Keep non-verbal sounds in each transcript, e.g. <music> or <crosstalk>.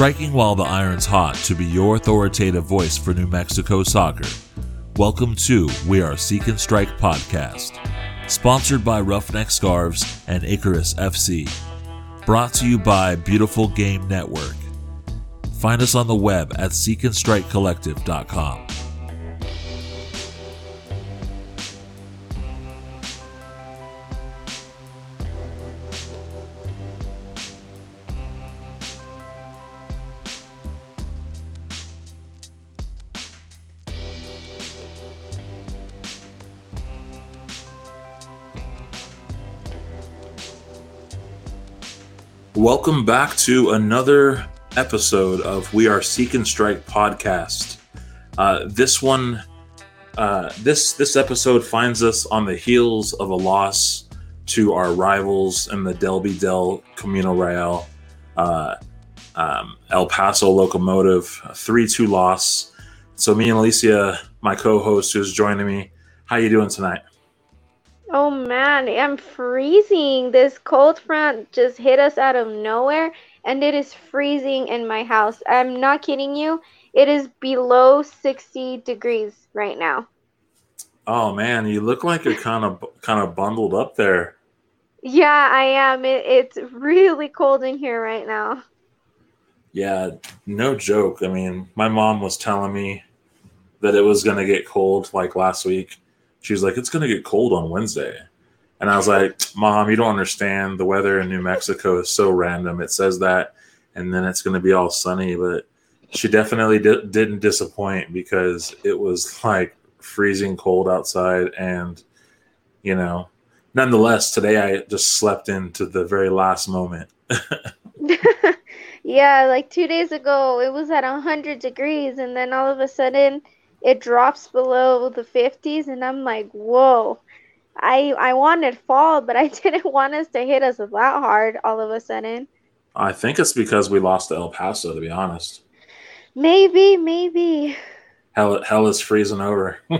striking while the iron's hot to be your authoritative voice for New Mexico soccer. Welcome to We Are Seek and Strike podcast, sponsored by Roughneck Scarves and Icarus FC, brought to you by Beautiful Game Network. Find us on the web at seekandstrikecollective.com. Welcome back to another episode of We Are Seek and Strike podcast. Uh, this one, uh, this this episode finds us on the heels of a loss to our rivals in the Derby Del Camino Real, uh, um, El Paso Locomotive, three two loss. So me and Alicia, my co-host, who's joining me, how you doing tonight? Oh man, I'm freezing. This cold front just hit us out of nowhere and it is freezing in my house. I'm not kidding you. It is below 60 degrees right now. Oh man, you look like you're kind of kind of bundled up there. Yeah, I am. It, it's really cold in here right now. Yeah, no joke. I mean, my mom was telling me that it was going to get cold like last week she was like, "It's going to get cold on Wednesday," and I was like, "Mom, you don't understand. The weather in New Mexico is so random. It says that, and then it's going to be all sunny." But she definitely di- didn't disappoint because it was like freezing cold outside, and you know, nonetheless, today I just slept into the very last moment. <laughs> <laughs> yeah, like two days ago, it was at 100 degrees, and then all of a sudden, it drops below the 50s and i'm like whoa. I i wanted fall but i <laughs> didn't want us to hit us that hard all of a sudden. I think it's because we lost to el paso to be honest. Maybe maybe. Hell hell is freezing over. <laughs> <laughs>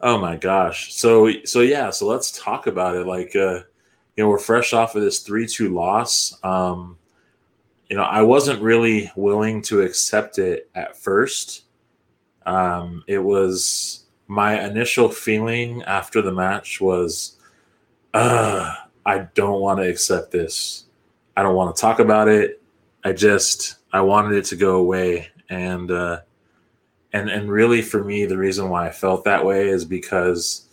Oh my gosh. So so yeah so let's talk about it. Like uh you know we're fresh off of this 3-2 loss. Um you know, I wasn't really willing to accept it at first. Um, it was my initial feeling after the match was, uh, I don't want to accept this. I don't want to talk about it. I just I wanted it to go away, and uh, and and really for me, the reason why I felt that way is because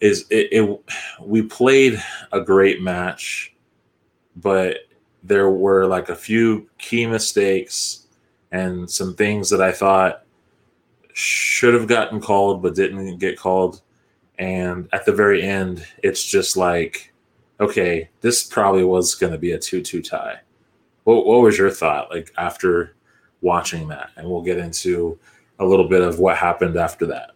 is it, it we played a great match, but there were like a few key mistakes and some things that I thought should have gotten called but didn't get called. And at the very end, it's just like, okay, this probably was going to be a 2 2 tie. What, what was your thought like after watching that? And we'll get into a little bit of what happened after that.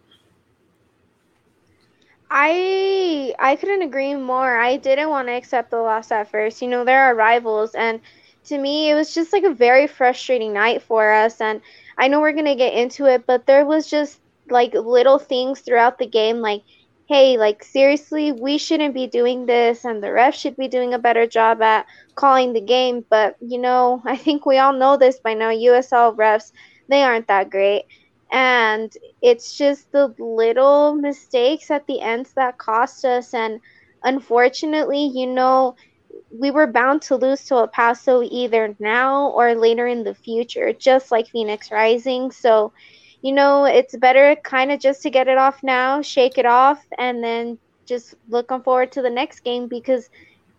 I I couldn't agree more. I didn't want to accept the loss at first. You know, there are rivals and to me it was just like a very frustrating night for us and I know we're going to get into it, but there was just like little things throughout the game like hey, like seriously, we shouldn't be doing this and the ref should be doing a better job at calling the game, but you know, <laughs> I think we all know this by now. USL refs, they aren't that great and it's just the little mistakes at the ends that cost us and unfortunately you know we were bound to lose to El Paso either now or later in the future, just like Phoenix Rising. So, you know, it's better kind of just to get it off now, shake it off, and then just looking forward to the next game because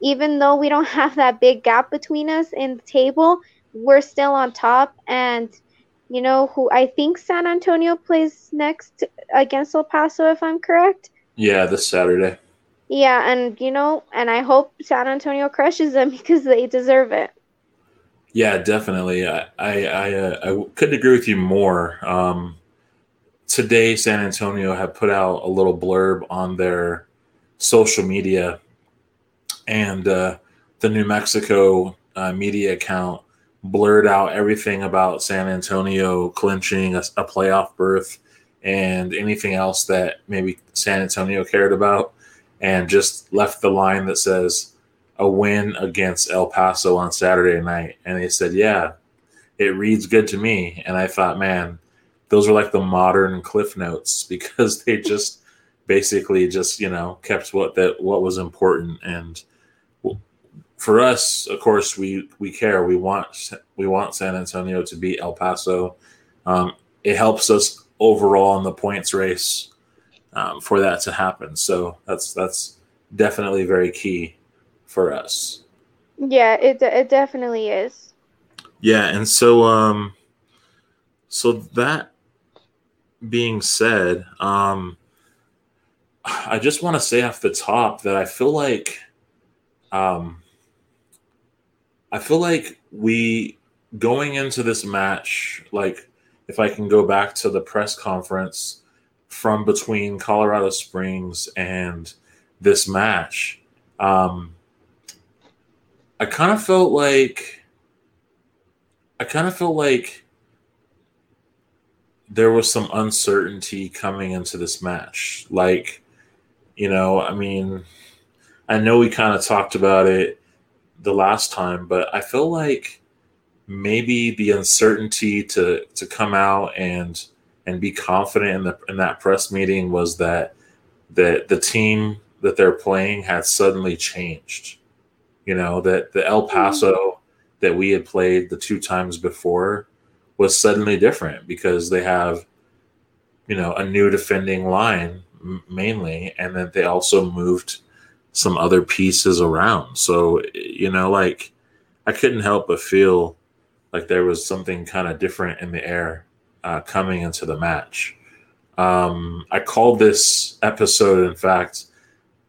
even though we don't <laughs> have that big gap between us in the table, we're still on top. And you know, who I think San Antonio plays next against El Paso, if I'm correct. Yeah, this Saturday. Yeah, and you know, and I hope San Antonio crushes them <laughs> because they deserve it. Yeah, definitely. I I I, uh, I couldn't agree with you more. Um, today, San Antonio had put out a little blurb on their social media, and uh, the New Mexico uh, media account blurred out everything about San Antonio clinching a, a, playoff berth and anything else that maybe San Antonio cared about, and just left the line that says, a win against El Paso on Saturday night, and they said, "Yeah, it reads good to me." And I thought, man, those were like the modern cliff notes <laughs> because they just basically just you know kept what that what was important and for us of course we we care. We want we want san antonio to beat el paso. Um, it helps us overall in the points race um, for that to happen. So that's that's definitely very key for us. Yeah it, it definitely is. Yeah and so um so that being said um I just want to say off the top that I feel like, um, I feel like we going into this match, like if I can go back to the press conference from between Colorado Springs and this match, um, I kind of felt like, I kind of felt like there was some uncertainty coming into this match, like you know, I mean, I know we kind of talked about it the last time, but I feel like maybe the uncertainty to to come out and and be confident in the in that press meeting was that that the team that they're playing had suddenly changed. You know, that the El mm-hmm. Paso that we had played the two times before was suddenly different because they have you know a new defending line mainly, and then they also moved some other pieces around. So you know, like I couldn't help but feel like there was something kind of different in the air uh, coming into the match. Um, I called this episode, in fact,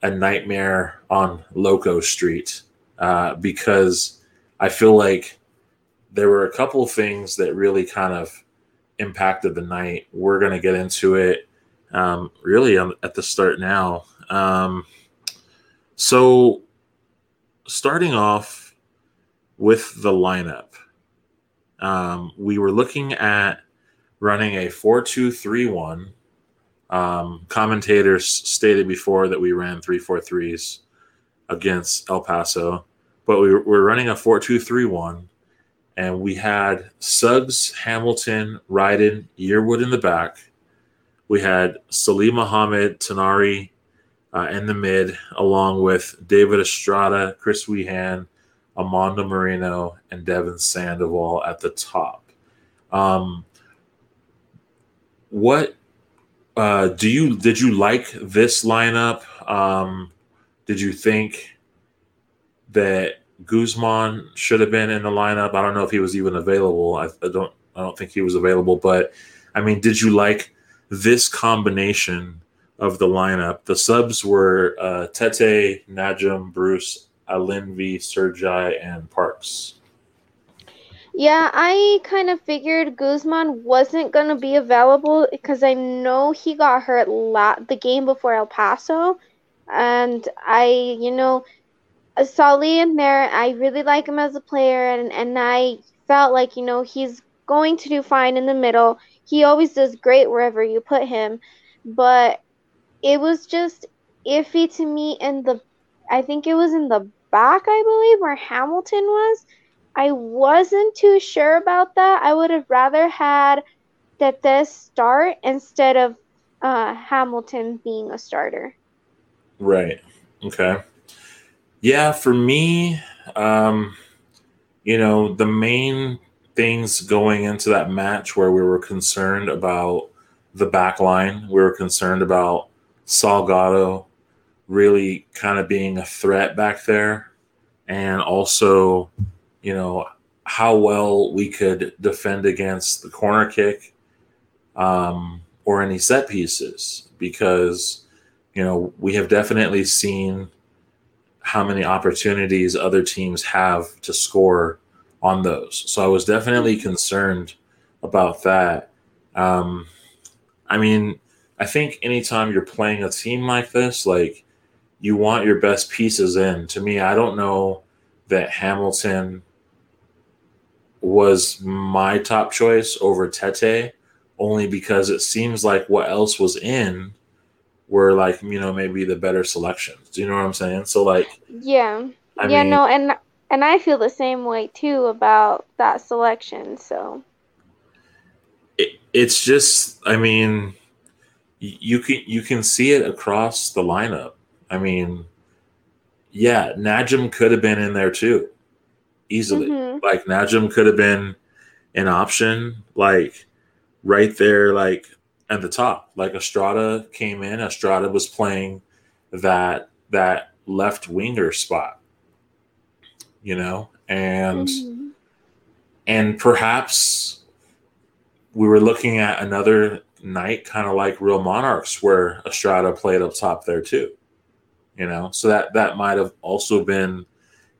a nightmare on Loco Street uh, because I feel like there were a couple of things that really kind of impacted the night. We're going to get into it um, really at the start now. Um, so, starting off with the lineup, um, we were looking at running a 4 2 3 1. Um, commentators stated before that we ran 3 4 3s against El Paso, but we were running a 4 2 3 1. And we had Suggs, Hamilton, Ryden, Yearwood in the back we had Salim Muhammad, Tanari uh, in the mid, along with David Estrada, Chris Wehan, Amando Moreno, and Devon Sandoval at the top. Um, what uh, do you did you like this lineup? Um, did you think that Guzman should have been in the lineup? I don't know if he was even available. I, I don't I don't think he was available, but I mean, did you like this combination of the lineup. The subs were uh, Tete, Najum, Bruce, Alinvi, Sergi, and Parks. Yeah, I kind of figured Guzman wasn't going to be available because I know he got hurt la- the game before El Paso. And I, you know, saw Lee in there. I really like him as a player, and, and I felt like, you know, he's going to do fine in the middle he always does great wherever you put him, but it was just iffy to me in the I think it was in the back, I believe, where Hamilton was. I wasn't too sure about that. I would have rather had that this start instead of uh, Hamilton being a starter. Right. Okay. Yeah, for me, um, you know, the main things going into that match where we were concerned about the back line. We were concerned about Salgado really kind of being a threat back there. And also, you know, how well we could defend against the corner kick um, or any set pieces. Because, you know, we have definitely seen how many opportunities other teams have to score on those. So I was definitely concerned about that. Um, I mean, I think anytime you're playing a team like this, like you want your best pieces in. To me, I don't know that Hamilton was my top choice over Tete, only because it seems like what else was in were like, you know, maybe the better selections. Do you know what I'm saying? So like Yeah. I yeah, mean, no, and and I feel the same way too about that selection. So it, it's just, I mean, you can you can see it across the lineup. I mean, yeah, Najim could have been in there too, easily. Mm-hmm. Like Najim could have been an option, like right there, like at the top. Like Estrada came in, Estrada was playing that that left winger spot, you know, and mm-hmm. and perhaps we were looking at another night, kind of like Real Monarchs, where Estrada played up top there too. You know, so that that might have also been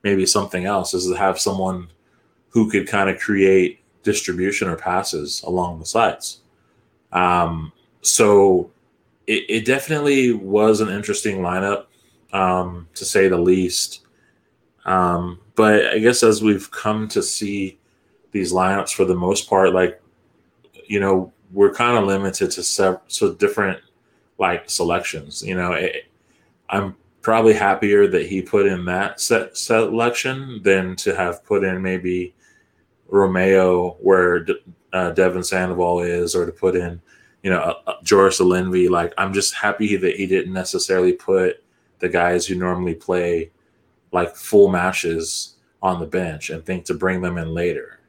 maybe something else, is to have someone who could kind of create distribution or passes along the sides. Um, so it, it definitely was an interesting lineup, um, to say the least. Um, but I guess as we've come to see these lineups for the most part, like you know, we're kind of limited to several so different like selections. You know, it, I'm probably happier that he put in that set selection than to have put in maybe Romeo where uh, Devon Sandoval is, or to put in you know uh, uh, Joris Alinvi. Like I'm just happy that he didn't necessarily put the guys who normally play like full matches on the bench and think to bring them in later.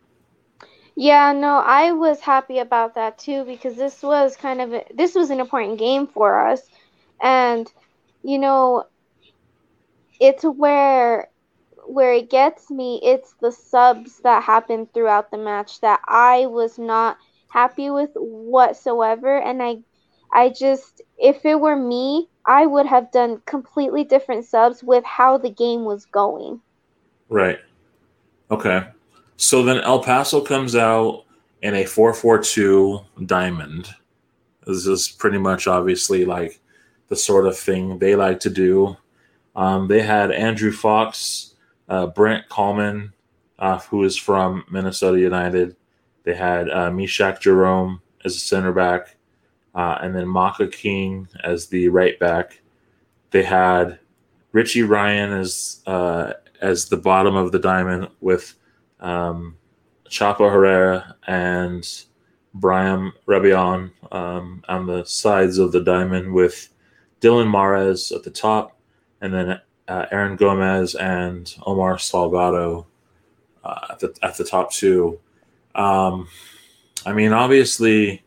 Yeah, no, I was happy about that too because this was kind of a, this was an important game for us, and you know, it's where where it gets me. It's the subs that happened throughout the match that I was not happy with whatsoever, and I I just if it were me, I would have done completely different subs with how the game was going. Right. Okay. So then El Paso comes out in a 442 diamond. This is pretty much obviously like the sort of thing they like to do. Um, they had Andrew Fox, uh, Brent Kallman, uh, who is from Minnesota United. They had uh, Jerome as a center back, uh, and then Maka King as the right back. They had Richie Ryan as uh, as the bottom of the diamond with um, Chapa Herrera and Brian Rebion um, on the sides of the diamond with Dylan Mares at the top, and then uh, Aaron Gomez and Omar Salgado uh, at the at the top two. Um, I mean, obviously,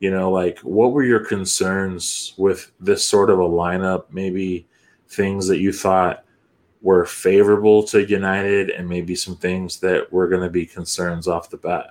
you know, like what were your concerns with this sort of a lineup? Maybe things that you thought were favorable to United and maybe some things that were going to be concerns off the bat?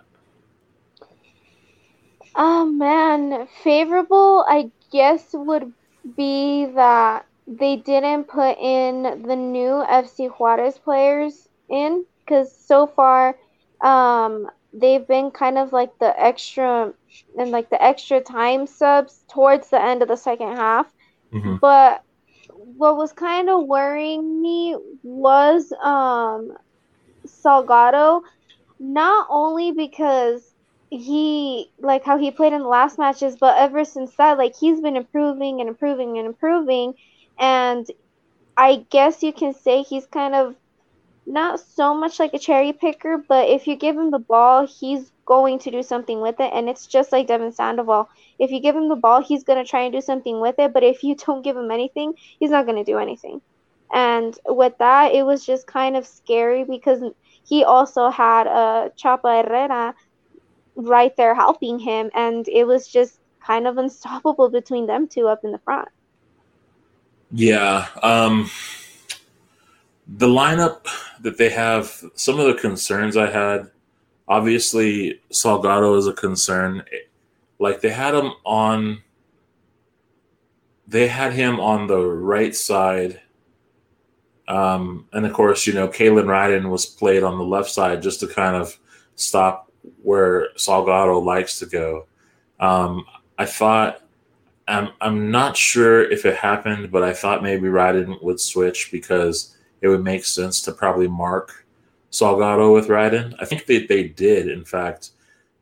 Oh man, favorable I guess would be that they didn't put in the new FC Juarez players in because so far um, they've been kind of like the extra and like the extra time subs towards the end of the second half. Mm-hmm. But what was kind of worrying me was um Salgado, not only because he like how he played in the last matches, but ever since that, like he's been improving and improving and improving, and I guess you can say he's kind of not so much like a cherry picker, but if you give him the ball, he's going to do something with it, and it's just like Devon Sandoval. If you give him the ball, he's going to try and do something with it, but if you <laughs> don't give him anything, he's not going to do anything. And with that, it was just kind of scary because he also had a uh, Chapa Herrera right there helping him, and it was just kind of <laughs> unstoppable between them two up in the front. Yeah. Um, the lineup that they have, some of the concerns I had, obviously Salgado is a concern. Like they had him on, they had him on the right side. Um, and of course, you know, Kalen Ryden was played on the left side just to kind of stop where Salgado likes to go. Um, I thought I'm I'm not sure if it happened, but I thought maybe Ryden would switch because it would make sense to probably mark Salgado with Ryden. I think they, they did, in fact,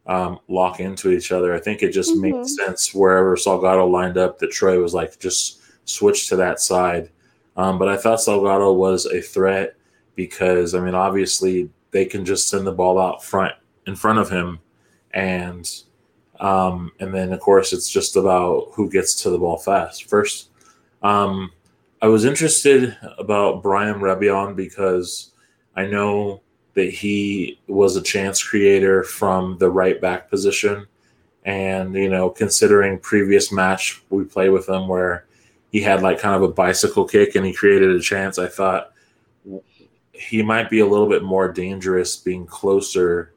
um, lock into each other. I think it just mm-hmm. made sense wherever Salgado lined up that Troy was like, just switch to that side. Um, but I thought Salgado was a threat. because I mean, obviously they can just send the ball out front in front of him, and um, and then of course it's just about who gets to the ball fast first. Um, I was interested about Brian Rebion because I know that he was a chance creator from the right back position. And, you know, considering previous match we played with him where he had like kind of a bicycle kick and he created a chance, I thought he might be a little bit more dangerous being closer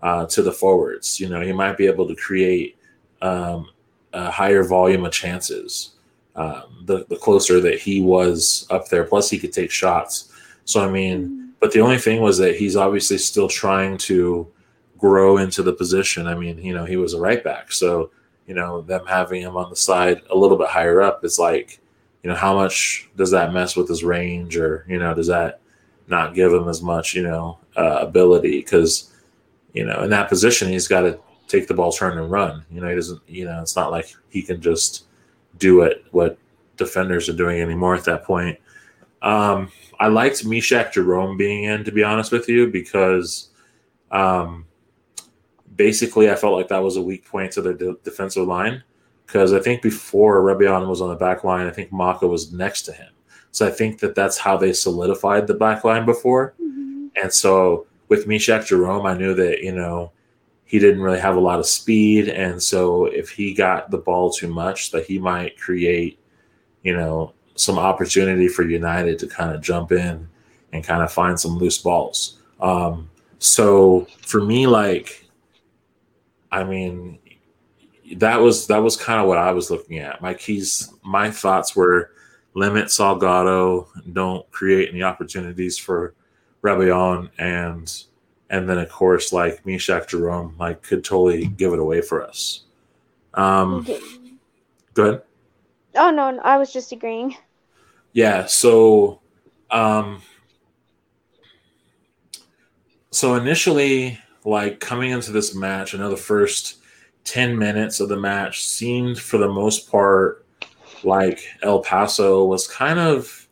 uh, to the forwards. You know, he might be able to create um, a higher volume of chances um, the, the closer that he was up there. Plus, he could take shots. So, I mean, mm-hmm. But the only thing was that he's obviously still trying to grow into the position. I mean, you know, he was a right back. So, you know, them having him on the side a little bit higher up is like, you know, how much does that mess with his range or, you know, does that not give him as much, you know, uh, ability? Because, you know, in that position, he's got to take the ball, turn and run. You know, he doesn't, you know, it's not like he can just do what, what defenders are doing anymore at that point. Um, I liked Mechack Jerome being in, to be honest with you, because um, basically I felt like that was a weak point to the de- defensive line. Because I think before Rebion was on the back line, I think Maka was next to him. So I think that that's how they solidified the back line before. Mm-hmm. And so with Mechack Jerome, I knew that, you know, he didn't really have a lot of speed. And so if he got the ball too much, that he might create, you know, some opportunity for United to kind of jump in and kind of find some loose balls. Um, so for me, like, I mean, that was that was kind of what I was looking at. My keys, my thoughts were limit Salgado, don't create any opportunities for Rebion, and and then of course like Mechack Jerome, like could totally give it away for us. Um, okay. Go ahead. Oh no, I was just agreeing yeah so um so initially like coming into this match i know the first 10 minutes of the match seemed for the most part like el paso was kind of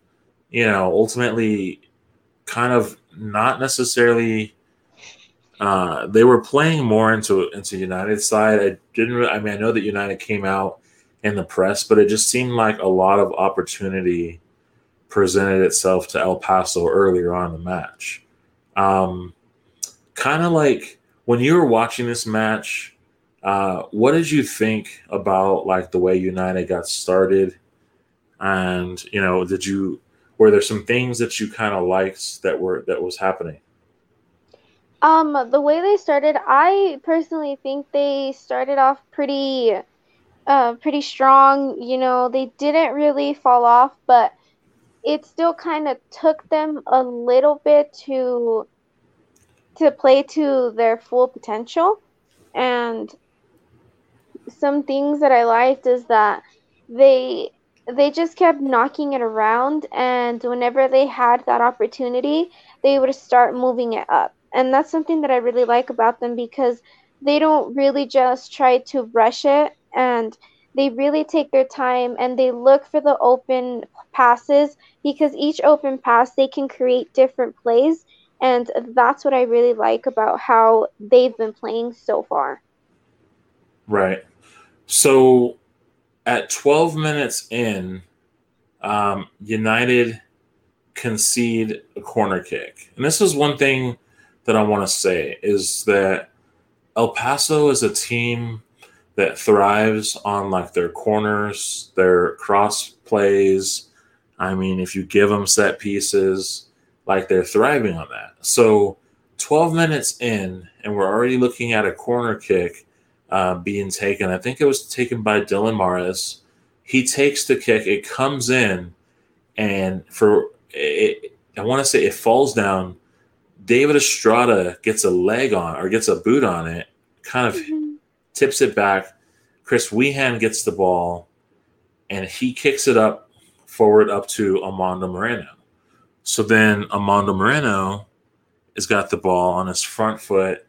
you know ultimately kind of not necessarily uh, they were playing more into into United side. I didn't. Really, I mean, I know that United came out in the press, but it just seemed like a lot of opportunity presented itself to El Paso earlier on in the match. Um, kind of like when you were watching this match, uh, what did you think about like the way United got started? And you know, did you were there some things that you kind of liked that were that was happening? Um, the way they started, I personally think they started off pretty, uh, pretty strong. You know, they didn't really fall off, but it still kind of took them a little bit to to play to their full potential. And some things that I liked is that they they just kept knocking it around and whenever they had that opportunity they would start moving it up. And that's something that I really like about them because they don't really just try to rush it and they really take their time and they look for the open passes because each open pass they can create different plays and that's what I really like about how they've been playing so far. Right. So at 12 minutes in, um, United concede a corner kick. And this is one thing that I want to say is that El Paso is a team that thrives on like their corners, their cross plays, I mean, if you give them set pieces, like they're thriving on that. So 12 minutes in, and we're already looking at a corner kick uh, being taken. I think it was taken by Dylan Mares. He takes the kick, it comes in, and for it, I want to say it falls down. David Estrada gets a leg on or gets a boot on it, kind of mm-hmm. Tips it back. Chris Wehan gets the ball, and he kicks it up forward up to Amando Moreno. So then Amando Moreno has got the ball on his front foot.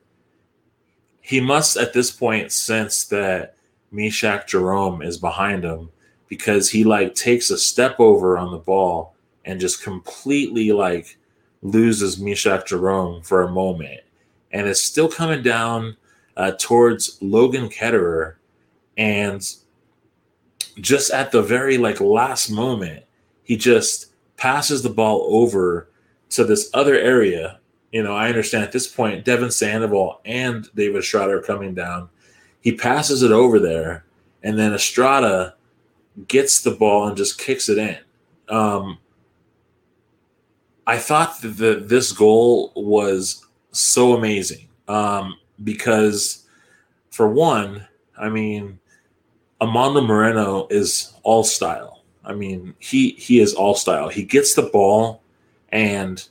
He must at this point sense that Mechack Jerome is behind him because he like takes a step over on the ball and just completely like loses Mechack Jerome for a moment, and is still coming down uh, towards Logan Ketterer, and just at the very like last moment, he just passes the ball over to this other area. You know, I understand at this point, Devon Sandoval and David Estrada are coming down. He passes it over there, and then Estrada gets the ball and just kicks it in. Um, I thought that this goal was so amazing um, because, for one, I mean, Amando Moreno is all style. I mean, he he is all style. He gets the ball, and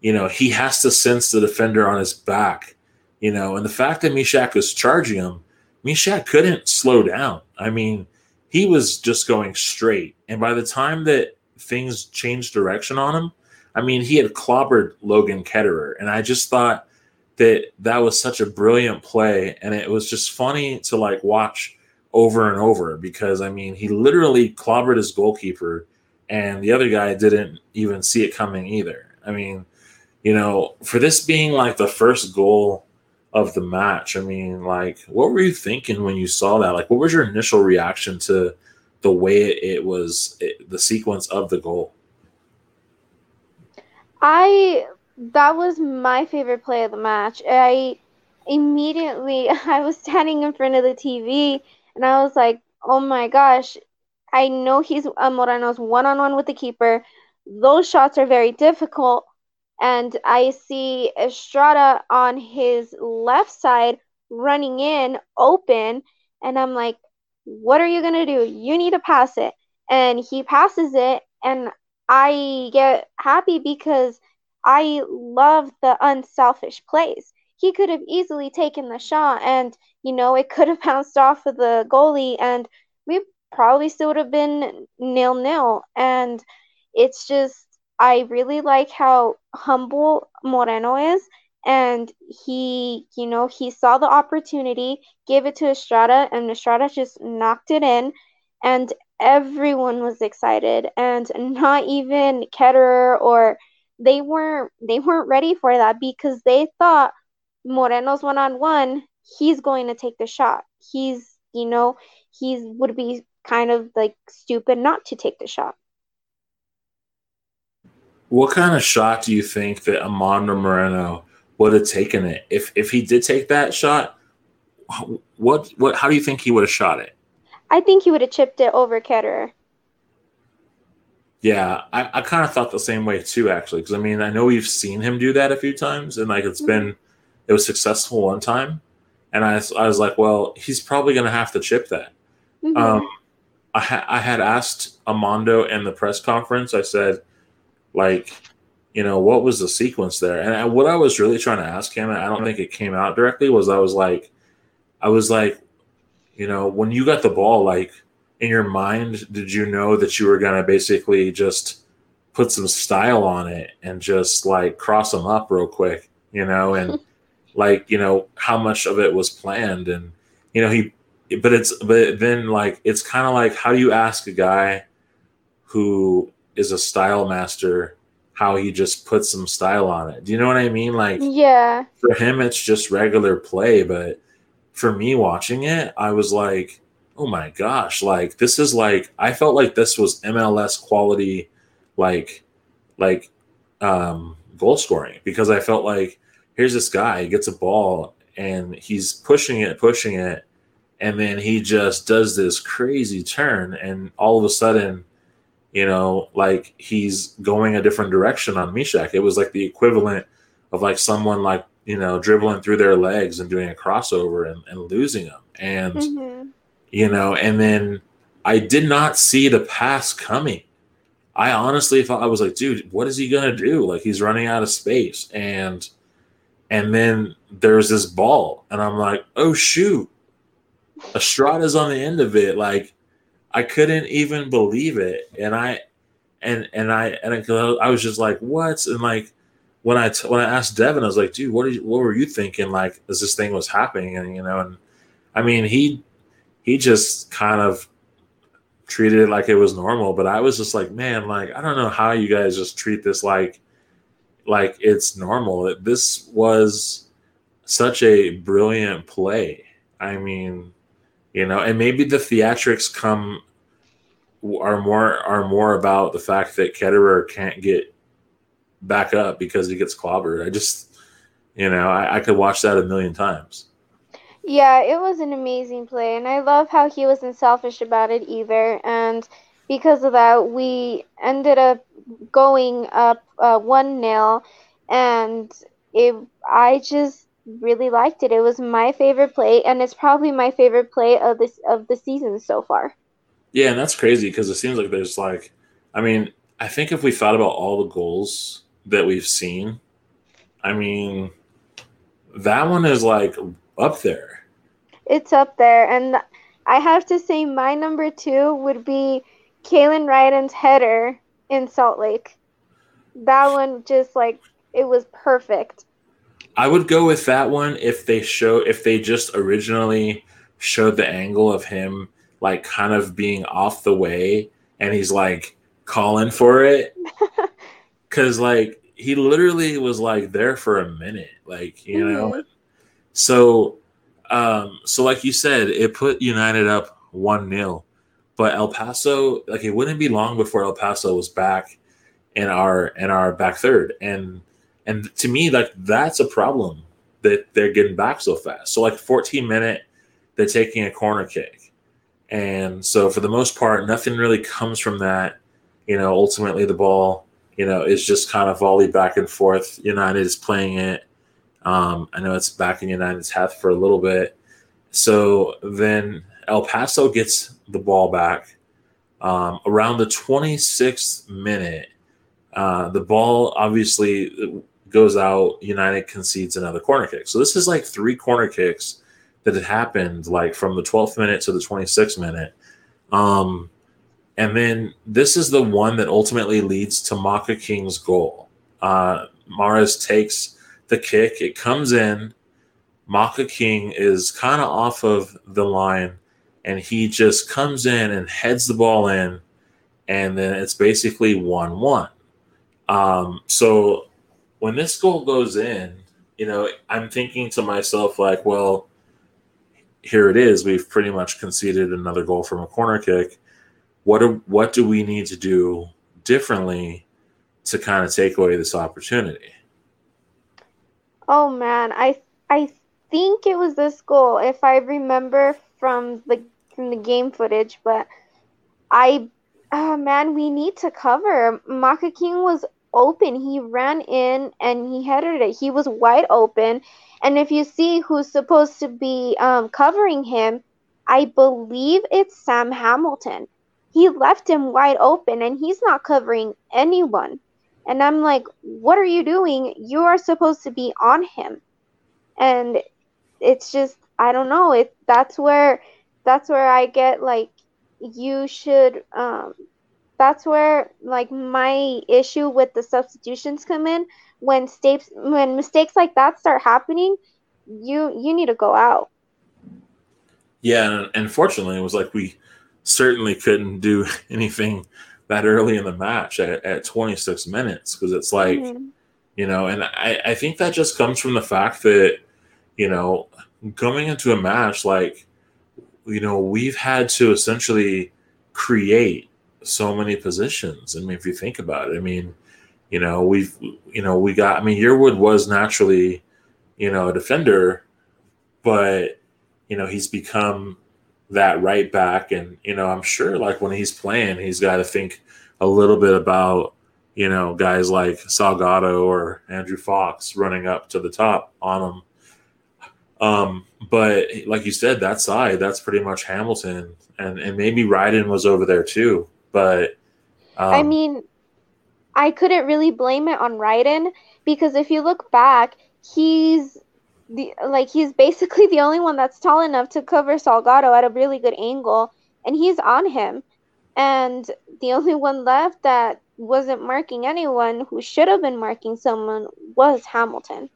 you know he has to sense the defender on his back. You know, and the fact that Mechack was charging him, Mechack couldn't slow down. I mean, he was just going straight, and by the time that things changed direction on him, I mean, he had clobbered Logan Ketterer, and I just thought that that was such a brilliant play, and it was just funny to like watch over and over because I mean, he literally clobbered his goalkeeper, and the other guy didn't even see it coming either. I mean, you know, for this being like the first goal of the match, I mean, like, what were you thinking when you saw that? Like, what was your initial reaction to the way it was, it, the sequence of the goal? I that was my favorite play of the match. I immediately <laughs> I was standing in front of the TV and I was like, "Oh my gosh, I know he's uh, Moreno's one on one with the keeper. Those shots are very difficult." And I see Estrada on his left side running in open, and I'm like, "What are you gonna do? You need to pass it." And he passes it, and I get happy because I love the unselfish plays. He could have easily taken the shot and, you know, it could have <laughs> bounced off of the goalie and we probably still would have been nil nil. And it's just, I really like how humble Moreno is. And he, you know, he saw the opportunity, gave it to Estrada, and Estrada just knocked it in. And everyone was excited, and not even Ketterer or they weren't they weren't ready for that because they thought Moreno's one on one, he's going to take the shot. He's you know he's would be kind of like stupid not to take the shot. What kind of shot do you think that Amando Moreno would have taken it if if he did take that shot? What what how do you think he would have shot it? I think he would have chipped it over Ketterer. Yeah, I, I kind of thought the same way too, actually. Because I mean, I know we've seen him do that a few times, and like it's mm-hmm. been, it was successful one time, and I, I was like, well, he's probably going to have to chip that. Mm-hmm. Um, I, ha- I had asked Amando in the press conference. I said, like, you know, what was the sequence there? And I, what I was really trying to ask him, I don't think it came out directly, was I was like, I was like, you know, when you got the ball, like in your mind, did you know that you were going to basically just put some style on it and just like cross them up real quick, you know, and <laughs> like, you know, how much of it was planned and, you know, he, but it's, but then like, it's kind of like, how do you ask a guy who is a style master how he just puts some style on it? Do you know what I mean? Like, yeah, for him, it's just regular play, but for me watching it, I was like, oh my gosh, like this is like I felt like this was MLS quality, like like um goal scoring because I felt like here's this guy he gets a ball and he's pushing it, pushing it, and then he just does this crazy turn and all of a sudden you know, like he's going a different direction on Mechack. It was like the equivalent of like someone like you know, dribbling through their legs and doing a crossover and, and losing them. And, mm-hmm. You know, and then I did not see the pass coming. I honestly thought I was like, dude, what is he gonna do? Like he's running out of space. And and then there's this ball, and I'm like, oh shoot. Estrada's on the end of it. Like I couldn't even believe it. And I and and I and I, I was just like, what? And like when I t- when I asked Devon, I was like, dude, what you, what were you thinking? Like, as this thing was happening, and you know, and I mean, he he just kind of treated it like it was normal, but I was just like, man, like I don't know how you guys just treat this like like it's normal. This was such a brilliant play. I mean, you know, and maybe the theatrics come are more are more about the fact that Ketterer can't get back up because he gets clobbered. I just, you know, I, I could watch that a million times. Yeah, it was an amazing play, and I love how he wasn't selfish about it either. And because of that, we ended up going up uh, one nil, and it. I just really liked it. It was my favorite play, and it's probably my favorite play of this of the season so far. Yeah, and that's crazy because it seems like there's like, I mean, I think if we thought about all the goals that we've seen, I mean, that one is like up there it's up there. And I have to say, my number two would be Kalen Ryden's header in Salt Lake. That one just like it was perfect. I would go with that one if they show if they just originally showed the angle of him like kind of being off the way and he's like calling for it. <laughs> Cause like he literally was like there for a minute. Like, you mm-hmm. know. So um, so like you said, it put United up one 0 but El Paso, like it wouldn't be long before El Paso was back in our in our back third, and and to me, like that's a problem that they're getting back so fast. So like 14 minute, they're taking a corner kick, and so for the most part, nothing really comes from that. You know, ultimately the ball, you know, is just kind of volley back and forth. United is playing it um, I know it's back in United's half for a little bit. So then El Paso gets the ball back um, around the 26th minute. Uh, the ball obviously goes out. United concedes another corner kick. So this is like three corner kicks that had happened like from the 12th minute to the 26th minute. Um, and then this is the one that ultimately leads to Maka King's goal. Uh, Mares takes the kick. It comes in. Maka King is kind of off of the line, and he just comes in and heads the ball in, and then it's basically 1 1. Um, so when this goal goes in, you know, I'm thinking to myself, like, well, here it is. We've pretty much conceded another goal from a corner kick. What do, what do we need to do differently to kind of take away this opportunity? Oh man, I I think it was this goal if I remember from the from the game footage, but I oh man, we need to cover. Maka King was open. He ran in and he headed it. He was wide open. And if you see who's supposed to be um, covering him, I believe it's Sam Hamilton. He left him wide open and he's not covering anyone. And I'm like, what are you doing? You are supposed to be on him. And it's just I don't know. It that's where that's where I get like you should um that's where like my issue with the substitutions come in when states when mistakes like that start happening you you need to go out yeah and fortunately it was like we certainly couldn't do <laughs> anything that early in the match at, at 26 minutes because it's like mm-hmm. you know and I, I think that just comes from the fact that you know coming into a match like you know we've had to essentially create so many positions i mean if you think about it i mean you know we've you know we got i mean yearwood was naturally you know a defender but you know he's become that right back. And, you know, I'm sure like when he's playing, he's got to think a little bit about, you know, guys like Salgado or Andrew Fox running up to the top on him. Um, but like you said, that side, that's pretty much Hamilton. And, and maybe Ryden was over there too. But um, I mean, I couldn't really blame it on Ryden because if you look back, he's the like he's basically <laughs> the only one that's tall enough to cover Salgado at a really good angle, and he's on him. And the only one left that wasn't marking anyone who should have been marking someone was Hamilton.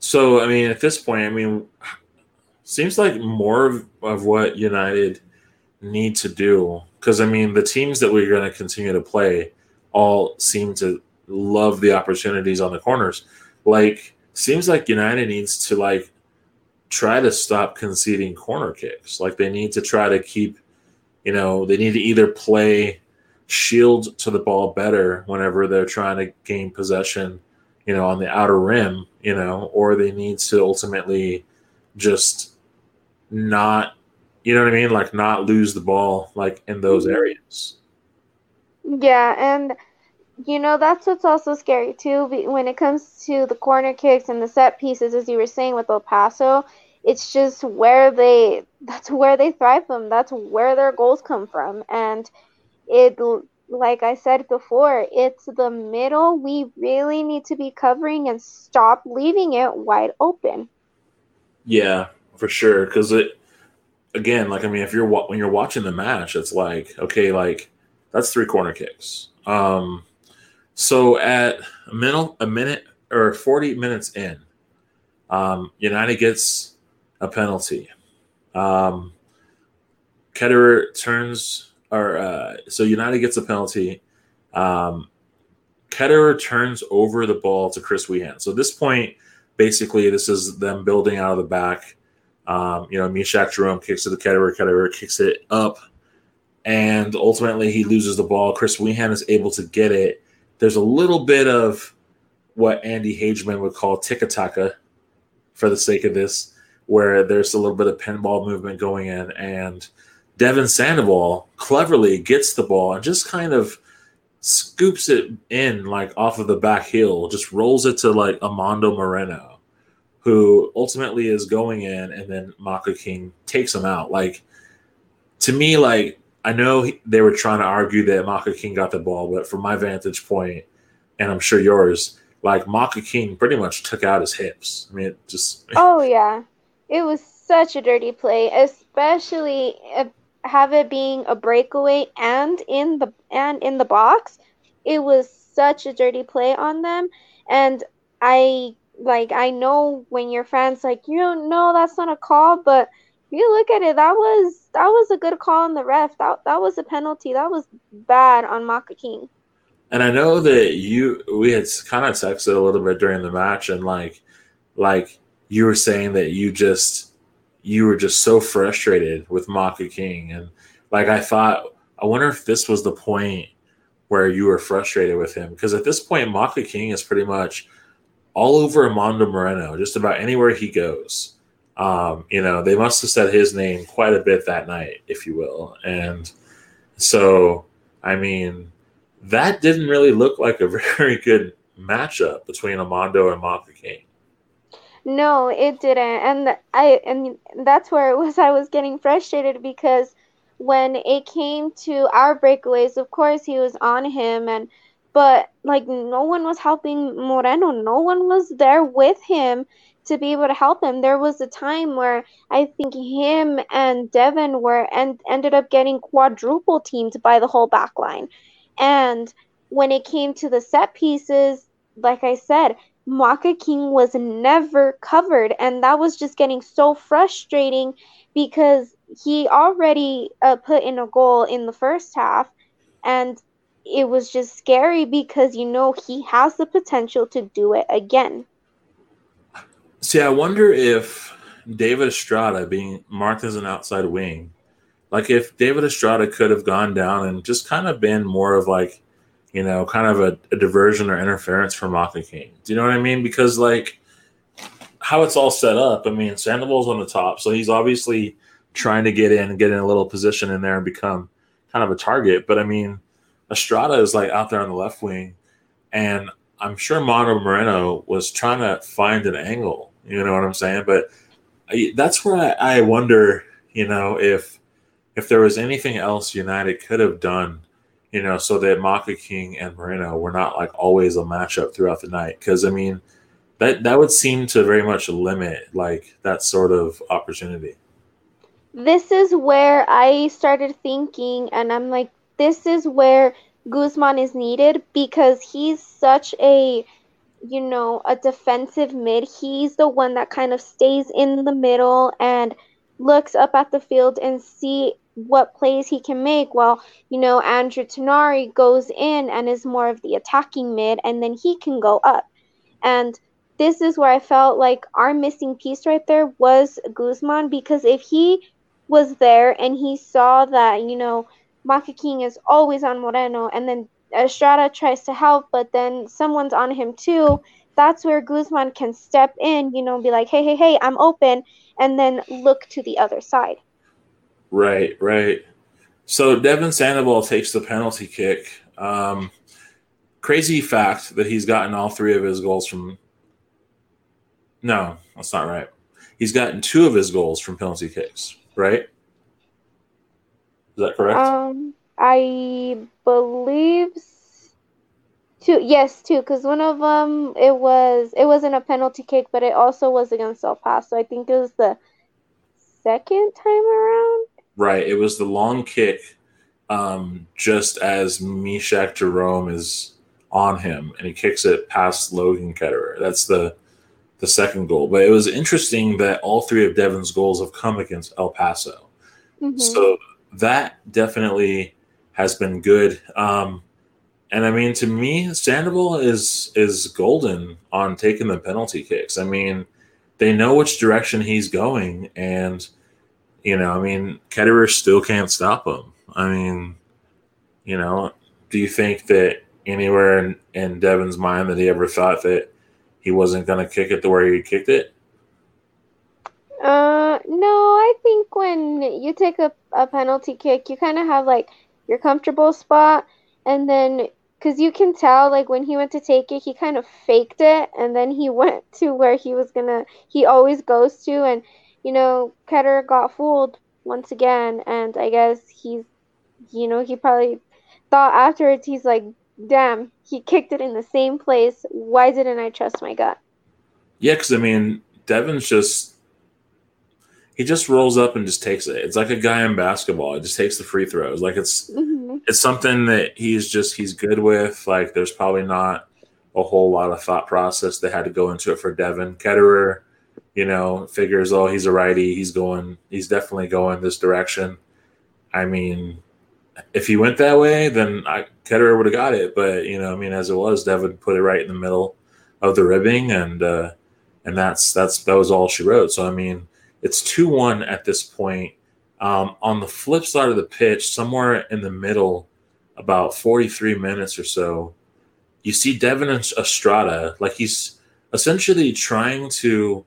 So I mean, at this point, I mean, seems like more of, of what United need to do because I mean, the teams that we're going to continue to play all seem to love the opportunities on the corners. Like seems like United needs to like try to stop conceding corner kicks. Like they need to try to keep, you know, they need to either play shield to the ball better whenever they're trying to gain possession, you know, on the outer rim, you know, or they need to ultimately just not, you know what I mean? Like not lose the ball like in those mm-hmm. areas. Yeah, and you know that's what's also scary too when it comes to the corner kicks and the set pieces as you were saying with El Paso it's just where they <laughs> that's where they thrive from that's where their goals come from. And it like I said before it's the middle we really need to be covering and stop leaving it wide open. Yeah for sure. Cuz it again like I mean if you're when you're watching the match it's like okay like that's three corner kicks. Um so at a minute, a minute or 40 minutes in, um, United gets a penalty. Um, Ketterer turns, or uh, so United gets a penalty. Um, Ketterer turns over the ball to Chris Wehan. So at this point, basically, this is them building out of the back. Um, you know, Mechack Jerome kicks it to Ketterer, Ketterer kicks it up, and ultimately he loses the ball. Chris Wehan is able to get it there's a little bit of what Andy Hageman would call tiki-taka for the sake of this, where there's a little bit of pinball movement going in, and Devon Sandoval cleverly gets the ball and just kind of scoops it in like off of the back heel, just rolls it to like Amando Moreno, who ultimately is going in, and then Maka King takes him out. Like to me, like I know he, they were trying to argue that Maka King got the ball, but from my vantage point, and I'm sure yours, like Maka King pretty much took out his hips. I mean, it just. <laughs> Oh yeah, it was such a dirty play, especially have it being a breakaway and in the and in the box. It was such a dirty play on them, and I like I know when your fans like you don't know that's not a call, but you look at it, that was that was a good call on the ref. That that was a penalty. That was bad on Maka King. And I know that you we had kind of texted a little bit during the match, and like like you were saying that you just you were just so frustrated with Maka King, and like I thought, I wonder if this was the point where you were frustrated with him because at this point, Maka King is pretty much all over Amando Moreno, just about anywhere he goes um, you know, they must have said his name quite a bit that night, if you will. And so, I mean, that didn't really look like a <laughs> very good matchup between Amando and Maka King. No, it didn't. And I and that's where it was I was getting frustrated because when it came to our breakaways, of course he was on him and but like no one was helping Moreno. No one was there with him to be able to help him. There was a time where I think him and Devon were and ended up getting quadruple teamed by the whole back line. And when it came to the set pieces, like I said, Maka King was never covered, and that was just getting so frustrating because he already uh, put in a goal in the first half, and it was just scary because you know he has the potential to do it again. See, I wonder if David Estrada being marked as an outside wing, like if David Estrada could have gone down and just kind of been more of like, you know, kind of a, a diversion or interference for Maka King. Do you know what I mean? Because like how it's all set up, I mean, Sandoval's on the top, so he's obviously trying to get in and get in a little position in there and become kind of a target. But I mean, Estrada is like out there on the left wing, and I'm sure Amando Moreno was trying to find an angle. You know what I'm saying? But I, that's where I, I, wonder, you know, if if there was anything else United could have done, you know, so that Maka King and Moreno were not like always a matchup throughout the night. Because I mean, that that would seem to very much limit like that sort of opportunity. This is where I started thinking, and I'm like, this is where Guzman is needed because he's such a you know, a defensive mid. He's the one that kind of stays in the middle and looks up at the field and see what plays he can make while you know Andrew Tinari goes in and is more of the attacking mid and then he can go up and this is where I felt like our missing piece right there was Guzman because if he was there and he saw that you know Maka King is always on Moreno and then Estrada tries to help but then someone's on him too that's where Guzman can step in you know be like hey hey hey I'm open and then look to the other side Right, right. So Devon Sandoval takes the penalty kick. Um, crazy fact that he's gotten all three of his goals from. No, that's not right. He's gotten two of his goals from penalty kicks, right? Is that correct? Um, I believe two. Yes, two. Because one of them it was it wasn't a penalty kick, but it also was against El Paso. I think it was the second time around. Right. It was the long kick um, just as Mechack Jerome is on him and he kicks it past Logan Ketterer. That's the the second goal. But it was interesting that all three of Devon's goals have come against El Paso. Mm-hmm. So that definitely has been good. Um, and I mean, to me, Sandoval is is golden on taking the penalty kicks. I mean, they know which direction he's going, and you know, I mean, Ketterer still can't stop him. I mean, you know, do you think that anywhere in, in Devon's mind that he ever thought that he wasn't going to kick it the way he kicked it? Uh, no, I think when you take a, a penalty kick, you kind of have like your comfortable spot, and then because you can tell like when he went to take it, he kind of faked it, and then he <laughs> went to where he was gonna. He always goes to, and you know, Ketter got fooled once again, and I guess he's, you know, he probably thought afterwards, he's like, damn, he kicked it in the same place. Why didn't I trust my gut? Yeah, because I mean, Devon's just, he just rolls up and just takes it. It's like a guy in basketball. He just takes the free throws. Like it's, mm-hmm. it's something that he's just, he's good with. Like there's probably not a whole lot of thought process that had to go into it for Devon. Ketterer, you know, figures, oh, he's a righty. He's going, he's definitely going this direction. I mean, if he went that way, then I, Ketterer would have got it. But, you know, I mean, as it was, Devon put it right in the middle of the ribbing. And, uh, and that's, that's, that was all she wrote. So, I mean, it's 2 1 at this point. Um, on the flip side of the pitch, somewhere in the middle, about 43 minutes or so, you see Devin Estrada, like he's essentially trying to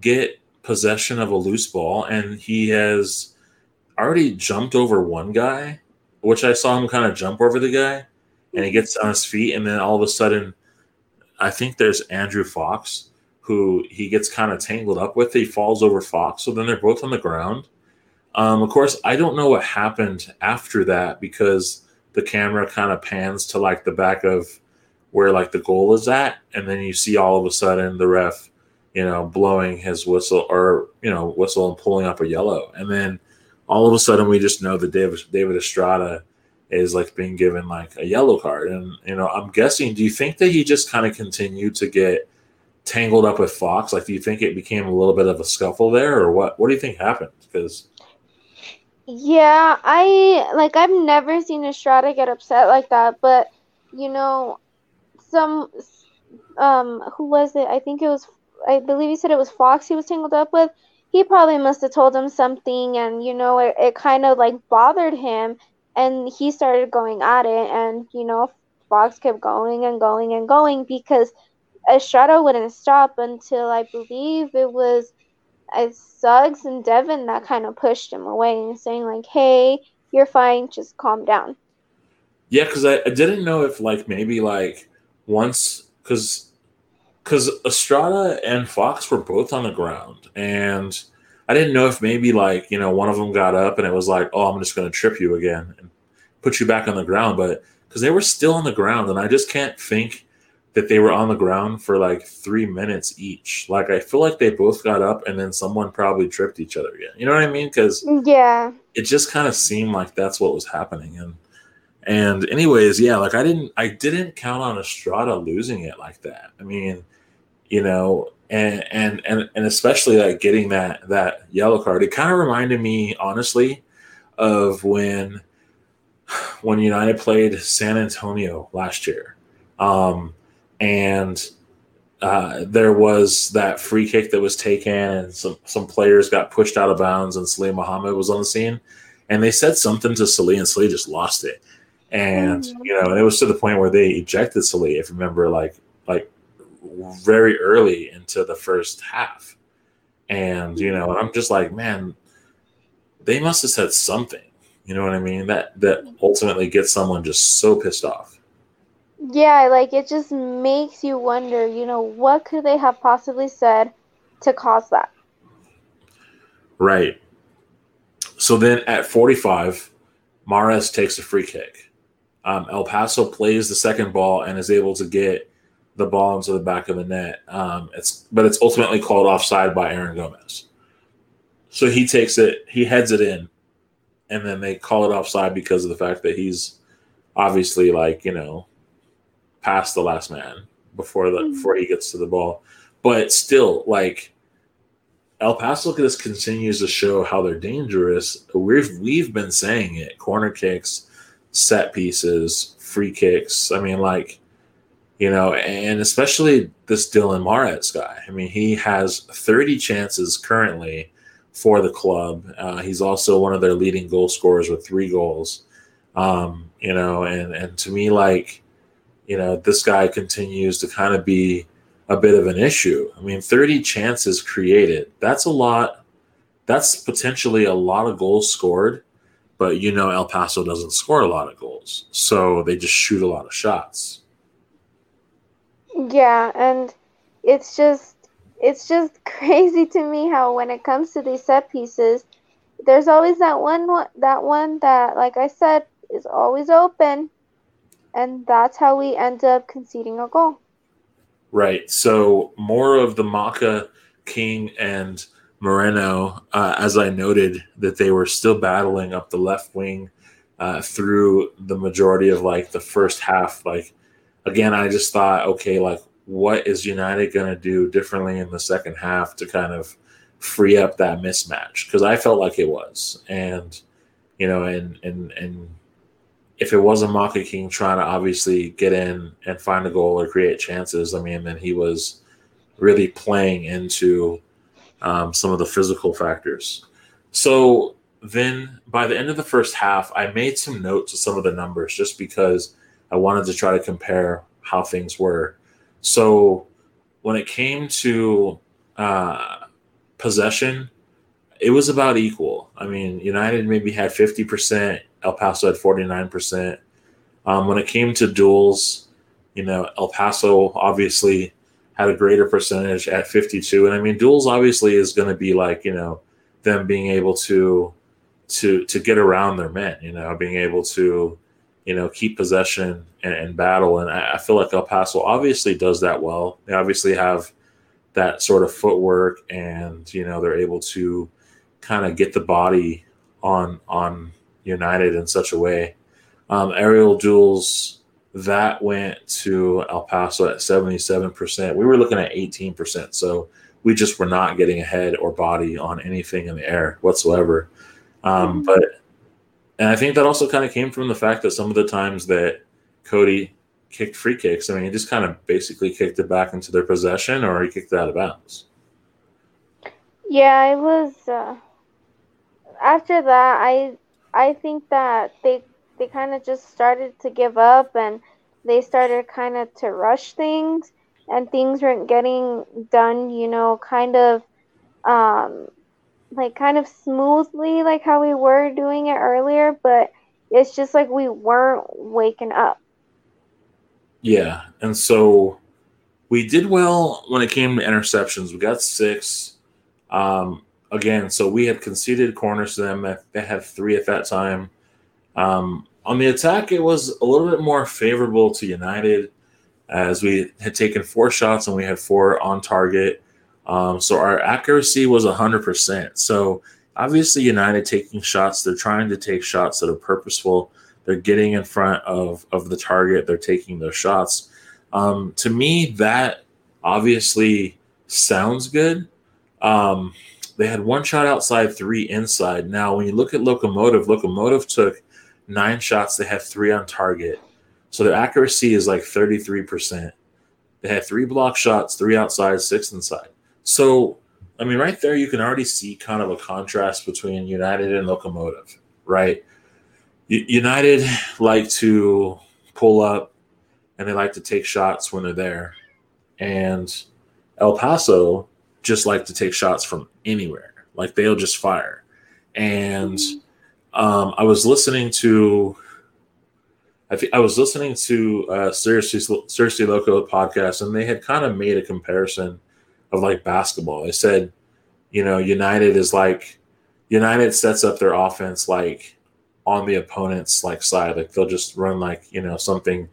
get possession of a loose ball, and he has already jumped over one guy, which I saw him kind of jump over the guy, and he gets on his feet, and then all of a sudden, I think there's Andrew Fox who he gets kind of tangled up with. He falls over Fox, so then they're both on the ground. Um, of course, I don't know what happened after that because the camera kind of pans to like the back of where like the goal is at, and then you see all of a sudden the ref you know, blowing his whistle or, you know, whistle and pulling up a yellow. And then all of a sudden we just know that David, David Estrada is like being given like a yellow card. And, you know, I'm guessing, do you think that he just kind of continued to get tangled up with Fox? Like, do you think it became a little bit of a scuffle there or what? What do you think happened? Because. Yeah, I like I've never seen Estrada get upset like that, but you know, some um who was it? I think it was I believe he said it was Fox he was tangled up with. He probably must have told him something, and you know, it, it kind of like bothered him, and he started going at it, and you know, Fox kept going and going and going because Estrada wouldn't stop until I believe it was uh, Suggs and Devon that kind of pushed him away and saying like, "Hey, you're fine, just calm down." Yeah, because I, I didn't know if like maybe like once because because Estrada and Fox were both on the ground, and I didn't know if maybe like you know one of them got up and it was like, oh, I'm just going to trip you again and put you back on the ground, but because they were still on the ground, and I just can't think that they were on the ground for like three minutes each. Like I feel like they both got up and then someone probably tripped each other again. You know what I mean? Because yeah, it just kind of seemed like that's what was happening, and and anyways, yeah, like I didn't I didn't count on Estrada losing it like that. I mean, you know, and and and, and especially like getting that that yellow card. It kind of reminded me, honestly, of when when United played San Antonio last year, um, and uh, there was that free kick that was taken, and some some players got pushed out of bounds, and Salih Mohammed was on the scene, and they said something to Salih, and Salih just lost it, and mm-hmm. you know, and it was to the point where they ejected Salih, if you remember, like like very early into the first half, and you know, I'm just like, man, they must have said something, you know what I mean? That that ultimately gets someone just so pissed off. Yeah, like it just makes you wonder, you know, what could they have possibly said to cause that? Right. So then at 45, Mares takes a free kick. Um, El Paso plays the second ball and is able to get the ball into the back of the net. Um, it's but it's ultimately called offside by Aaron Gomez. So he takes it, he heads it in, and then they call it offside because of the fact that he's obviously like you know past the last man before the mm-hmm. before he gets to the ball. But still, like El Paso just continues to show how they're dangerous. We've we've been saying it: corner kicks, set pieces, free kicks. I mean, like you know, and especially this Dylan Mares guy. I mean, he has 30 chances currently for the club. Uh, he's also one of their leading goal scorers with three goals. Um, you know, and and to me, like you know, this guy continues to kind of be a bit of an issue. I mean, 30 chances created. That's a lot. That's potentially a lot of goals scored, but you know, El Paso doesn't score a lot of goals. So they just shoot a lot of shots. Yeah, and it's just it's just <laughs> crazy to me how when it comes to these set pieces, there's always that one that one that like I said is always open and that's how we end up conceding a goal. Right. So more of the Maka King and Moreno, uh, as I noted, that they were still battling up the left wing uh, through the majority of like the first half. Like again, I just thought, okay, like what is United going to do differently in the second half to kind of free up that mismatch? Because I felt like it was, and you know, and and and if it wasn't Maka King trying to obviously get in and find a goal or create chances, I mean, then he was really playing into um, some of the physical factors. So then by the end of the first half, I made some notes of some of the numbers just because I wanted to try to compare how things were. So when it came to uh, possession, it was about equal. I mean, United maybe had 50%, El Paso had 49%. Um, when it came to duels, you know, El Paso obviously had a greater percentage at 52. And I mean, duels obviously is going to be like, you know, them being able to to to get around their men, you know, being able to, you know, keep possession and, and battle. And I, I, feel like El Paso obviously does that well. They obviously have that sort of footwork and, you know, they're able to kind of get the body on on United in such a way. Um, aerial duels that went to El Paso at 77%. We were looking at 18%. So we just were not getting ahead or body on anything in the air whatsoever. Um, mm-hmm. But, and I think that also kind of came from the fact that some of the times that Cody kicked free kicks, I mean, he just kind of basically kicked it back into their possession or he kicked it out of bounds. Yeah, it was. Uh, after that, I I think that they they kind of just started to give up and they started kind of to rush things and things weren't getting done, you know, kind of um like kind of smoothly like how we were doing it earlier, but it's just like we weren't waking up. Yeah, and so we did well when it came to interceptions. We got six. Um, again, so we had conceded corners to them. They had three at that time. Um, on the attack, it was a little bit more favorable to United as we had taken four shots and we had four on target. Um, so our accuracy was 100%. So obviously, United taking shots, they're trying to take shots that are purposeful. They're getting in front of, of the target, they're taking those shots. Um, to me, that obviously sounds good. Um, they had one shot outside, three inside. Now, when you look at Locomotive, Locomotive took nine shots, they had three on target. So their accuracy is like 33%. They had three block shots, three outside, six inside. So, I mean, right there, you can already see kind of a contrast between United and Locomotive, right? United like to pull up and they like to take shots when they're there. And El Paso just like to take shots from anywhere. Like they'll just fire. And um, I was listening to I, th- I was listening to uh, Seriously, Seriously Loco podcast, and they had kind of made a comparison of like basketball. They said, you know, United is like United sets up their offense like on the opponent's like side. Like they'll just run like you know something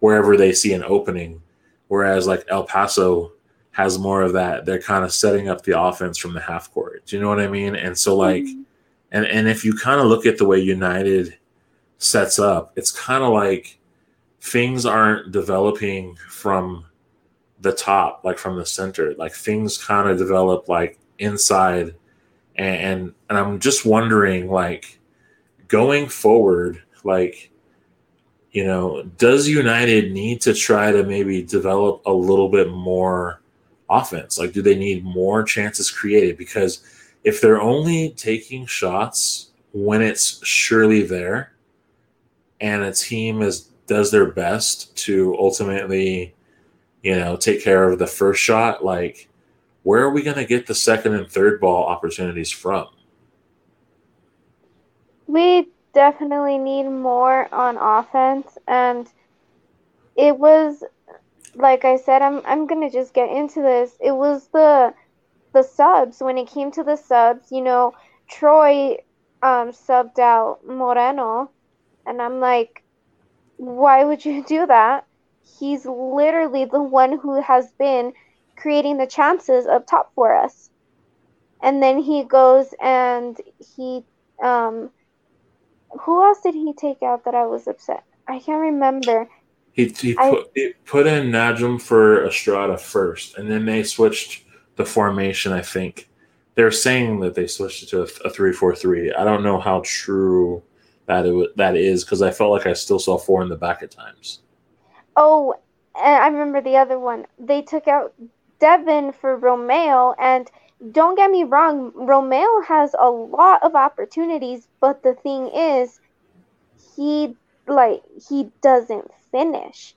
wherever they see an opening, whereas like El Paso has more of that. They're kind of setting up the offense from the half court. Do you know what I mean? And so like, mm-hmm. and and if you kind of look at the way United sets up, it's kind of like things aren't developing from the top, like from the center. Like things kind of develop like inside, and, and and I'm just wondering, like going forward, like you know, does United need to try to maybe develop a little bit more offense? Like, do they need more chances created? Because if they're only taking shots when it's surely there, and a team is does their best to ultimately, you know, take care of the first shot, like where are we going to get the second and third ball opportunities from? We definitely need more on offense and it was like I said I'm I'm to just get into this. It was the the subs when it came to the subs, you know, Troy um, subbed out Moreno and I'm like, why would you do that? He's literally the one who has been creating the chances up top for us. And then he goes and he, um, who else did he take out that I was upset? I can't remember. He, he, I, put, he put in Najum for Estrada first, and then they switched the formation, I think. They're saying that they switched it to a, a 3 4 3. I don't know how true that it that is because I felt like I still saw four in the back at times. Oh, and I remember the other one. They took out Devon for Romeo, and don't get me wrong, Romeo has a lot of opportunities, but the thing is, he like he doesn't finish.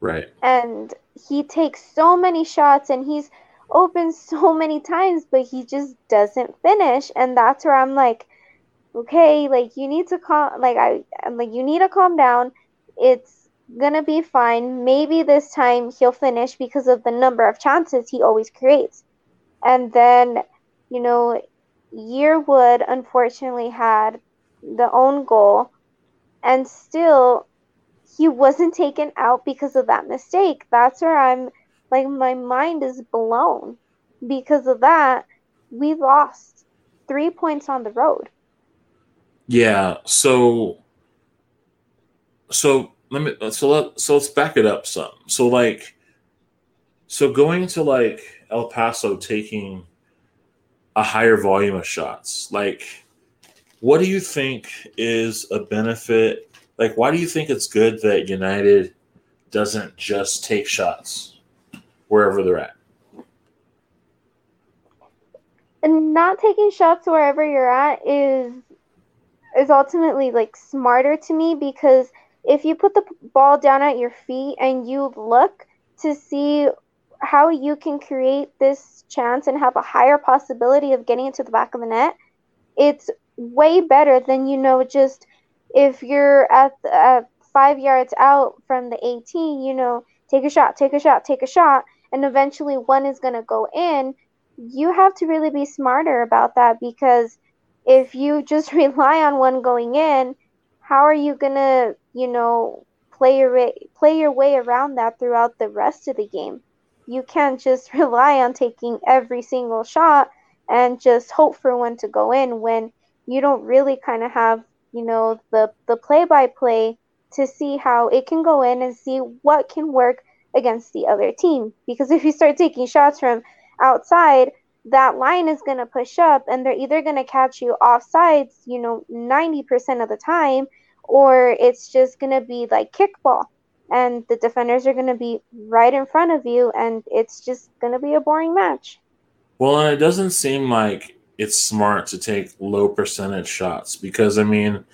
Right. And he takes so many shots, and he's open <laughs> so many times, but he just doesn't finish, and that's where I'm like okay, like you need to calm, like I, I'm like you need to calm down. It's gonna be fine. Maybe this time he'll finish because of the number of chances he always creates. And then, you know, Yearwood unfortunately had the own goal, and still he wasn't taken out because of that mistake. That's where I'm like my mind is blown because of that. We lost three points on the road. Yeah. So, so let me, so let, so let's back it up some. So like, so going to like El Paso taking a higher volume of shots, like, what do you think is a benefit? Like, why do you think it's good that United doesn't just take shots wherever they're at? And not taking shots wherever you're at is is ultimately like smarter to me because if you put the ball down at your feet and you look to see how you can create this chance and have a higher possibility of getting it to the back of the net, it's way better than you know just if you're at, the, at five yards out from the 18, you know, take a shot, take a shot, take a shot, and eventually one is going to go in. You have to really be smarter about that because if you <laughs> just rely on one going in, how are you gonna, you know, play your way, play your way around that throughout the rest of the game? You can't just <laughs> rely on taking every single shot and just hope for one to go in when you don't really kind of have, you know, the the play by play to see how it can go in and see what can work against the other team. Because if you start taking shots from outside, that line is going to push up and they're either going to catch you off sides, you know, 90% of the time, or it's just going to be like kickball. And the defenders are going to be right in front of you, and it's just going to be a boring match. Well, and it doesn't seem like it's smart to take low percentage shots because, I mean,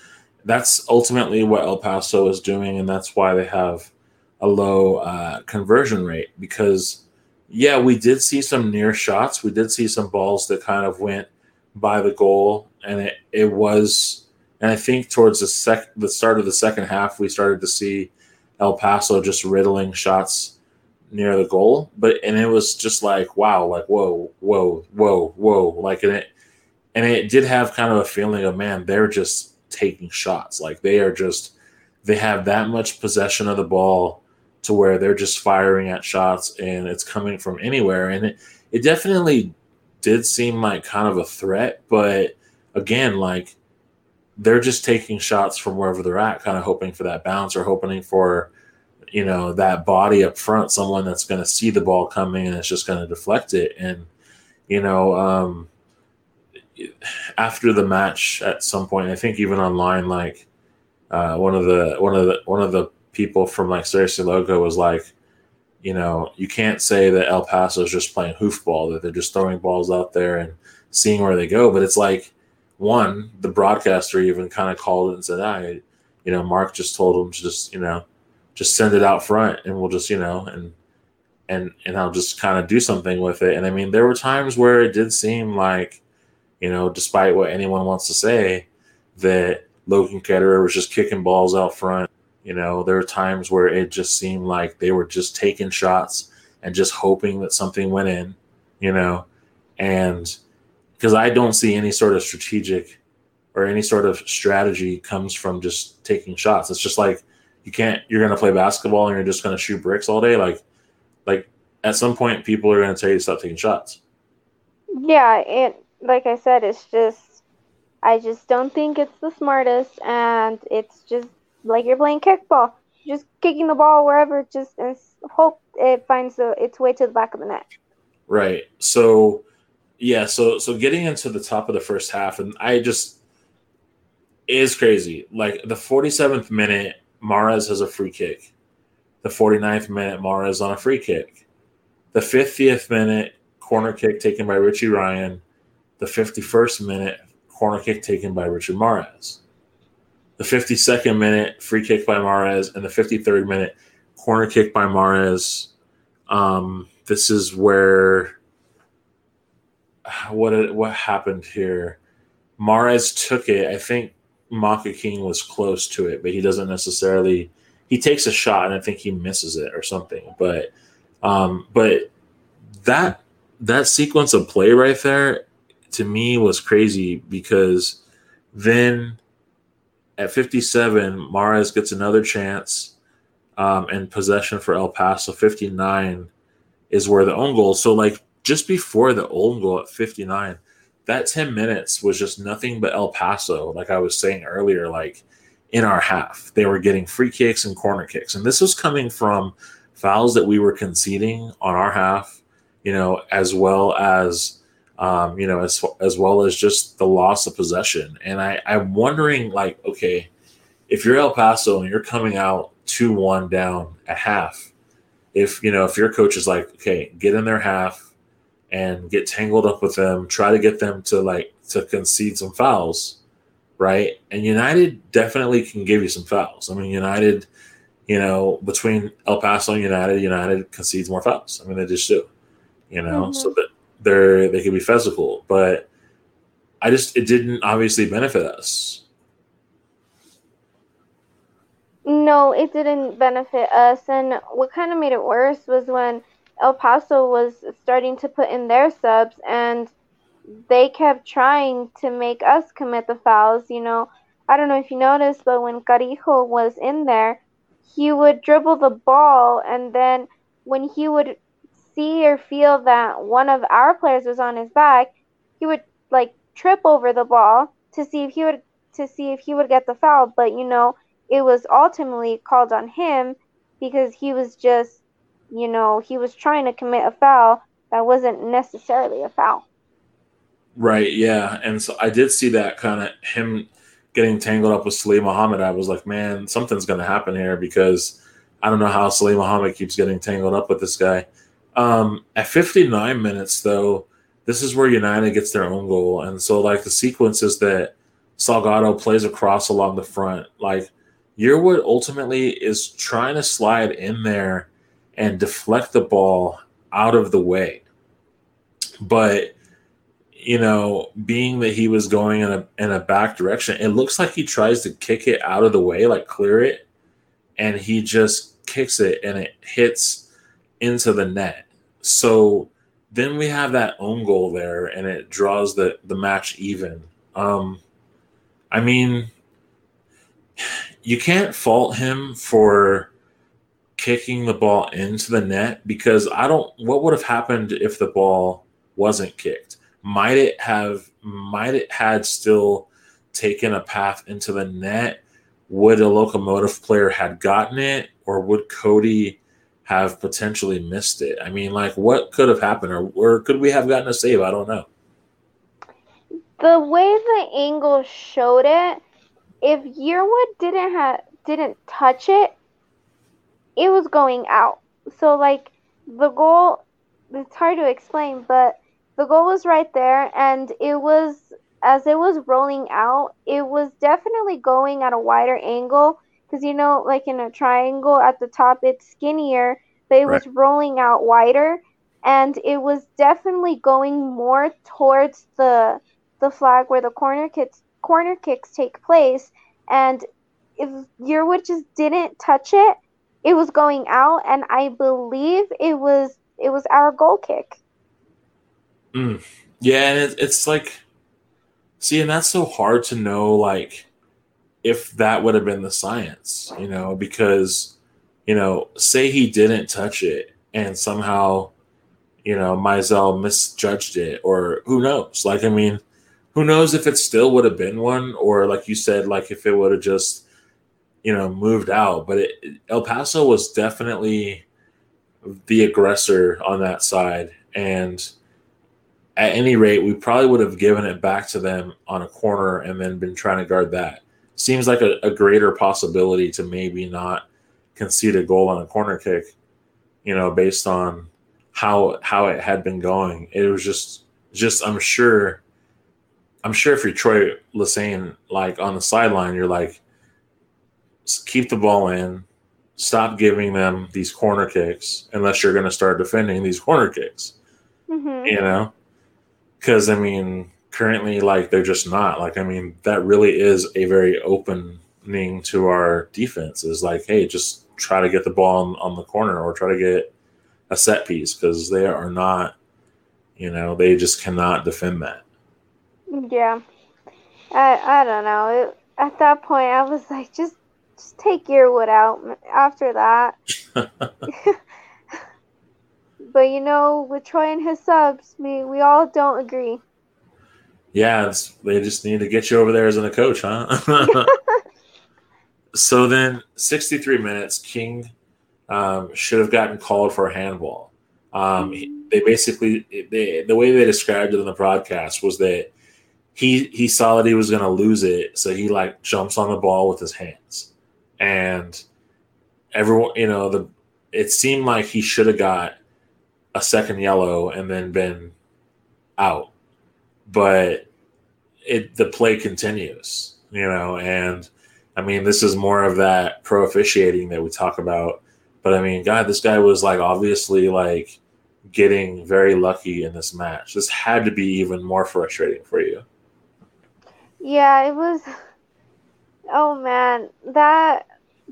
that's ultimately what El Paso is doing, and that's why they have a low uh, conversion rate because yeah, we did see some near shots. We did see some balls that kind of went by the goal, and it, it was. And I think towards the sec the start of the second half, we started to see El Paso just riddling shots near the goal. But and it was just like wow, like whoa, whoa, whoa, whoa, like and it and it did have kind of a feeling of man, they're just taking shots, like they are just they have that much possession of the ball to where they're just firing at shots and it's coming from anywhere. And it, it definitely did seem like kind of a threat, but again, like they're just taking shots from wherever they're at, kind of hoping for that bounce or hoping for, you know, that body up front, someone that's going to see the ball coming and it's just going to deflect it. And, you know, um, after the match at some point, I think even online, like uh, one of the one of the one of the people from like Seriously Loco was like, you know, you can't say that El Paso is just playing hoofball, that they're just throwing balls out there and seeing where they go. But it's like, one, the broadcaster even kind of called it and said, I, you know, Mark just told him to just, you know, just send it out front and we'll just, you know, and, and, and I'll just kind of do something with it. And I mean, there were times where it did seem like, you know, despite what anyone wants to say, that Logan Ketterer was just kicking balls out front you know, there were times where it just seemed like they were just taking shots and just hoping that something went in, you know, and because I don't see any sort of strategic or any sort of strategy comes from just taking shots. It's just like you can't you're going to play basketball and you're just going to shoot bricks all day like like at some point people are going to tell you to stop taking shots. Yeah, and like I said it's just I just don't think it's the smartest and it's just like you're playing kickball, just kicking the ball wherever, just and hope it finds the, its way to the back of the net. Right. So, yeah. So, so getting into the top of the first half, and I just is crazy. Like the 47th minute, Mares has a free kick. The 49th minute, Mares on a free kick. The 50th minute, corner kick taken by Richie Ryan. The 51st minute, corner kick taken by Richard Mares. the 52nd minute free kick by Mares, and the 53rd minute corner kick by Mares. Um, this is where what what happened here. Mares took it. I think Maka King was close to it, but he doesn't necessarily. He takes a shot, and I think he misses it or something. But um, but that that sequence of play right there to me was crazy because then at 57, Mares gets another chance um, and possession for El Paso. 59 is where the own goal. So, like, just before the own goal at 59, that 10 minutes was just nothing but El Paso, like I was saying earlier, like in our half. They were getting free kicks and corner kicks. And this was coming from fouls that we were conceding on our half, you know, as well as um, you know, as as well as just the loss of possession. And I, I'm wondering, like, okay, if you're El Paso and you're coming out two one down at half, if you know, if your coach is like, okay, get in their half and get tangled up with them, try to get them to like to concede some fouls, right? And United definitely can give you some fouls. I mean, United, you know, between El Paso and United, United concedes more fouls. I mean, they just do, you know, mm-hmm. so that they're they can be physical, but I just it didn't obviously benefit us. No, it didn't benefit us. And what kind of made it worse was when El Paso was starting to put in their subs and they kept trying to make us commit the fouls. You know, I don't know if you noticed, but when Carijo was in there, he would dribble the ball and then when he would see or feel that one of our players was on his back, he would like trip over the ball to see if he would to see if he would get the foul. But you know, it was ultimately called on him because he was just, you know, he was trying to commit a foul that wasn't necessarily a foul. Right. Yeah. And so I did see that kind of him getting tangled up with Salim Muhammad. I was like, man, something's going to happen here because I don't know how Salim Muhammad keeps getting tangled up with this guy. Um, at 59 minutes, though, this is where United gets their own goal. And so, like, the sequence is that Salgado plays across along the front. Like, Yearwood ultimately is trying to slide in there and deflect the ball out of the way. But, you know, being that he was going in a, in a back direction, it looks like he tries to kick it out of the way, like clear it, and he just kicks it and it hits into the net. So then we have that own goal there and it draws the, the match even. Um, I mean, you can't fault him for kicking the ball into the net because I don't. What would have happened if the ball wasn't kicked? Might it have? Might it had still taken a path into the net? Would a locomotive player had gotten it, or would Cody have potentially missed it? I mean, like, what could have happened, or, or could we have gotten a save? I don't know. The way the angle showed it, if Yearwood didn't have didn't touch it, it was going out. So like the goal it's hard to explain, but the goal was right there and it was as it was rolling out, it was definitely going at a wider angle because you know like in a triangle at the top it's skinnier, but it right. was rolling out wider and it was definitely going more towards the the flag where the corner kicks corner kicks take place and if Yearwood just didn't touch it, it was going out, and I believe it was it was our goal kick. Mm. Yeah, and it, it's like, see, and that's so hard to know, like, if that would have been the science, you know, because, you know, say he didn't touch it and somehow, you know, Mizell misjudged it, or who knows? Like, I mean, who knows if it still would have been one, or like you said, like if it would have just, you know, moved out. But it, El Paso was definitely the aggressor on that side, and at any rate, we probably would have given it back to them on a corner and then been trying to guard that. Seems like a, a greater possibility to maybe not concede a goal on a corner kick, you know, based on how how it had been going. It was just just I'm sure I'm sure if you're Troy Lesesne like on the sideline, you're like, keep the ball in, stop giving them these corner kicks unless you're going to start defending these corner kicks. Mm-hmm. You know, because I mean, currently, like they're just not. Like, I mean, that really is a very opening to our defense. Is like, hey, just try to get the ball on, on the corner or try to get a set piece because they are not. You know, they just cannot defend that. Yeah. I I don't know. It, at that point, I was like, just just take Yearwood out. After that. <laughs> <laughs> but you know, with Troy and his subs, we we all don't agree. Yeah, they just need to get you over there as a coach, huh? <laughs> so then, 63 minutes, King um, should have gotten called for a handball. Um, they basically, they, the way they described it in the broadcast was that he he saw that he was going to lose it, so he like jumps on the ball with his hands, and everyone, you know, the it seemed like he should have got a second yellow and then been out, but it the play continues, you know, and I mean this is more of that pro officiating that we talk about, but I mean, God, this guy was like obviously like getting very lucky in this match. This had to be even more frustrating for you. Yeah, it was. Oh man, that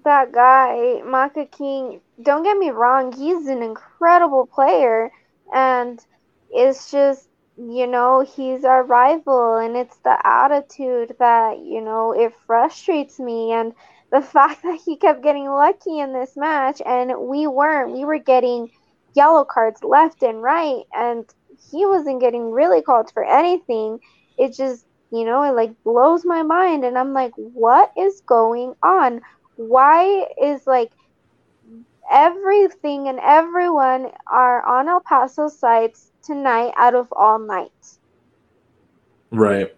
that guy, Maka King. Don't get me wrong, he's an incredible player, and it's just you know he's our rival, and it's the attitude that you know it frustrates me, and the <laughs> fact that he kept getting lucky in this match, and we weren't. We were getting yellow cards left and right, and he wasn't getting really called for anything. It just you know it like blows my mind and i'm like what is going on why is like everything and everyone are on el paso sites tonight out of all nights Right.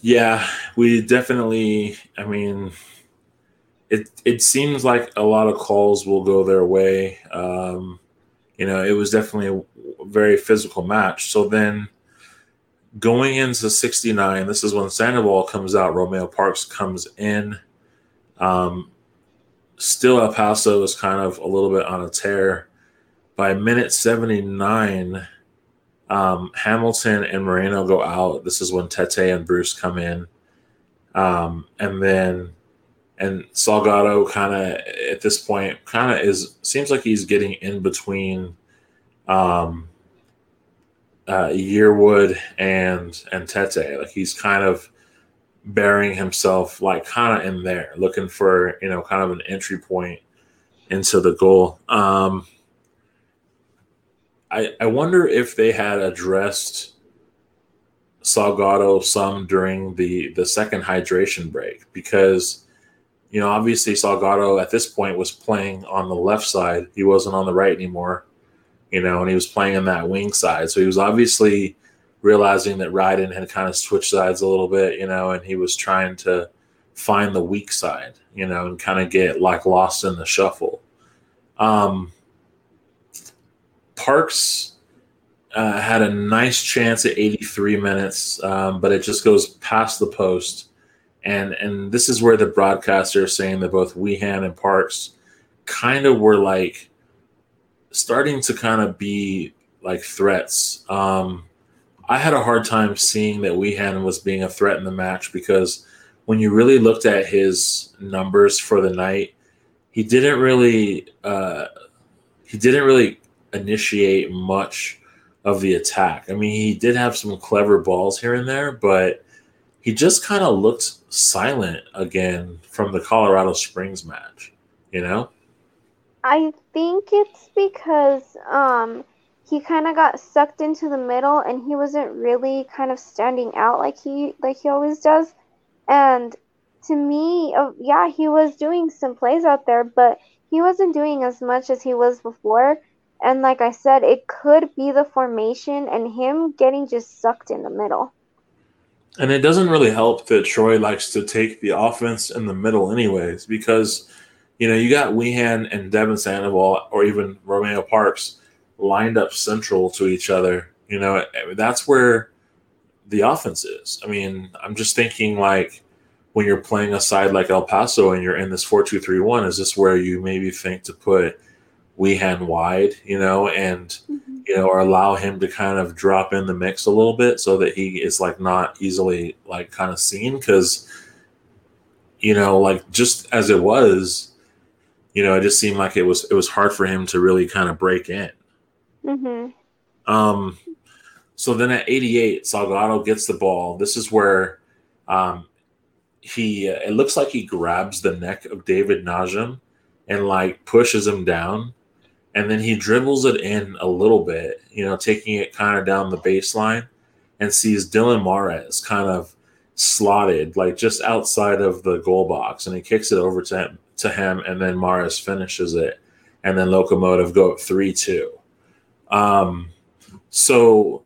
Yeah, we definitely. I mean, it it seems like a lot of calls will go their way. Um, you know, it was definitely a very physical match. So then, going into '69, this is when Sandoval comes out. Romeo Parks comes in. Um, still, El Paso is kind of a little bit on a tear. By minute 79, um, Hamilton and Moreno go out. This is when Tete and Bruce come in. Um, and then, and Salgado kind of at this point kind of is seems like he's getting in between um, uh, Yearwood and and Tete. Like he's kind of burying himself like kind of in there, looking for you know kind of an entry point into the goal. Um, I, I wonder if they had addressed Salgado some during the the second hydration break because you know obviously Salgado at this point was playing on the left side. He wasn't on the right anymore you know and he was playing on that wing side. So he was obviously realizing that Ryden had kind of switched sides a little bit you know and he was trying to find the weak side you know and kind of get like lost in the shuffle. Um Parks uh, had a nice chance at 83 minutes, um, but it just goes past the post. And and this is where the broadcaster is saying that both Wehan and Parks kind of were like starting to kind of be like threats. Um, I had a hard time seeing that Wehan was being a threat in the match because when you really looked at his numbers for the night, he didn't really uh, he didn't really initiate much of the attack. I mean, he did have some clever balls here and there, but he just kind of looked silent again from the Colorado Springs match, you know? I think it's because um he kind of got sucked into the middle and he wasn't really kind of standing out like he like he always does. And to me, uh, yeah, he was doing some plays out there, but he wasn't doing as much as he was before. And like I said, it could be the formation and him getting just sucked in the middle. And it doesn't really help that Troy likes to take the offense in the middle, anyways, because you know you got Wehan and Devon Sandoval or even Romeo Parks lined up central to each other. You know that's where the offense is. I mean, I'm just thinking like when you're playing a side like El Paso and you're in this four two three one, is this where you maybe think to put Wehan wide, you know, and mm-hmm. you know, or allow him to kind of drop in the mix a little bit so that he is like not easily like kind of seen because you know, like just as it was, you know, it just seemed like it was it was hard for him to really kind of break in. Mm-hmm. Um, so then at 88, Salgado gets the ball. This is where um, he uh, it looks like he grabs the neck of David Najem and like pushes him down and then he dribbles it in a little bit, you know, taking it kind of down the baseline and sees Dylan Mares kind of slotted like just outside of the goal box and he kicks it over to him, to him and then Mares finishes it and then Locomotive go up 3-2. Um so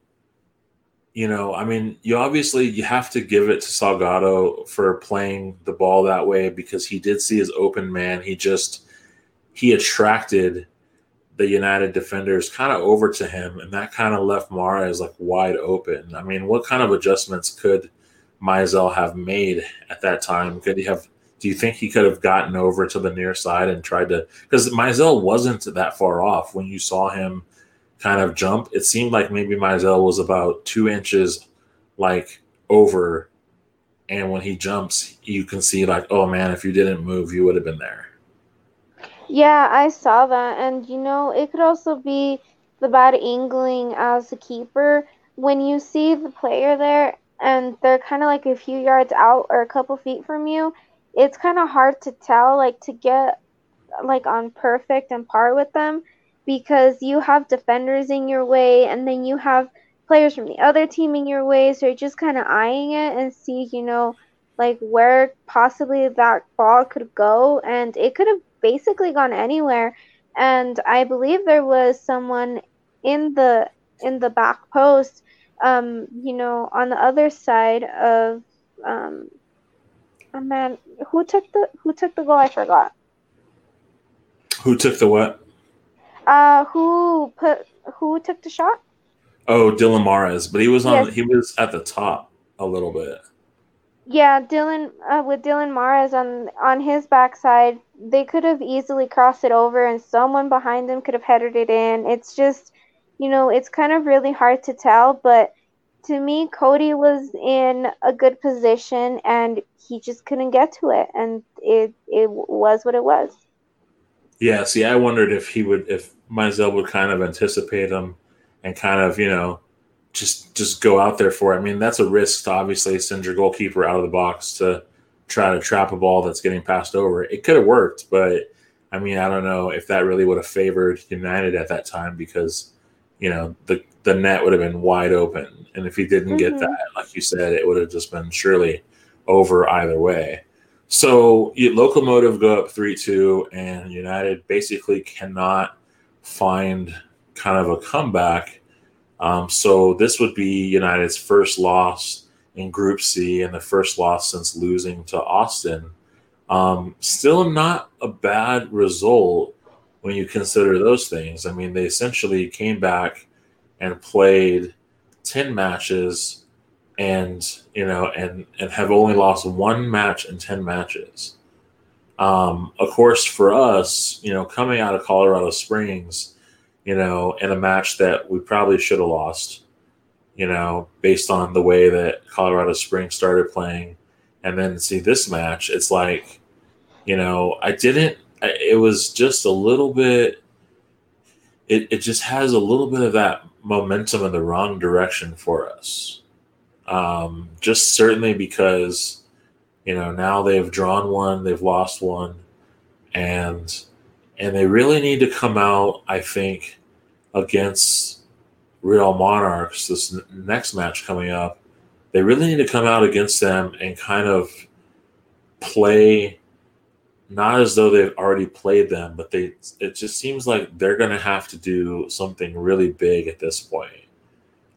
you know, I mean, you obviously you have to give it to Salgado for playing the ball that way because he did see his open man. He just he attracted the United defenders kind of over to him, and that kind of left Mares like wide open. I mean, what kind of adjustments could Mizell have made at that time? Could he have? Do you think he could have gotten over to the near side and tried to? Because Mizell wasn't that far off when you saw him kind of jump. It seemed like maybe Mizell was about two inches like over, and when he jumps, you can see like, oh man, if you didn't move, you would have been there. Yeah, I saw that. And, you know, it could also be the bad angling as a keeper. When you see the player there and they're kind of like a few yards out or a couple feet from you, it's kind of hard to tell, like, to get, like, on perfect and par with them because you have defenders in your way and then you have players from the other team in your way. So you're just kind of eyeing it and see, you know, like where possibly that ball could go. And it could have basically gone anywhere. And I believe there was someone in the in the back post um, you know, on the other side of um, oh man, who took the who took the goal? I forgot. Who took the what? Uh, who put who took the shot? Oh, Dylan Mares, but he was on. Yes. He was at the top a little bit. Yeah, Dylan uh, with Dylan Mares on on his backside, they could have easily crossed it over, and someone behind them could have headed it in. It's just, you know, it's kind of really hard to tell, but to me, Cody was in a good position, and he just couldn't get to it, and it it was what it was. Yeah, see, I wondered if he would, if Mizell would kind of anticipate him, and kind of, you know, just just go out there for it. I mean, that's a risk to obviously send your goalkeeper out of the box to try to trap a ball that's getting passed over. It could have worked, but I mean, I don't know if that really would have favored United at that time because you know the the net would have been wide open, and if he didn't mm-hmm. get that, like you said, it would have just been surely over either way. So Locomotive go up three two, and United basically cannot find kind of a comeback um, so this would be United's first loss in Group C and the first loss since losing to Austin. Um, still not a bad result when you consider those things. I mean, they essentially came back and played 10 matches and, you know, and, and have only lost one match in 10 matches. Um, of course, for us, you know, coming out of Colorado Springs, you know, in a match that we probably should have lost, you know, based on the way that Colorado Springs started playing. And then see this match, it's like, you know, I didn't, it was just a little bit, it, it just has a little bit of that momentum in the wrong direction for us. Um, just certainly because, you know, now they've drawn one, they've lost one, and and they really need to come out, I think, against Real Monarchs, this next match coming up. They really need to come out against them and kind of play not as though they've already played them, but they it just seems like they're going to have to do something really big at this point,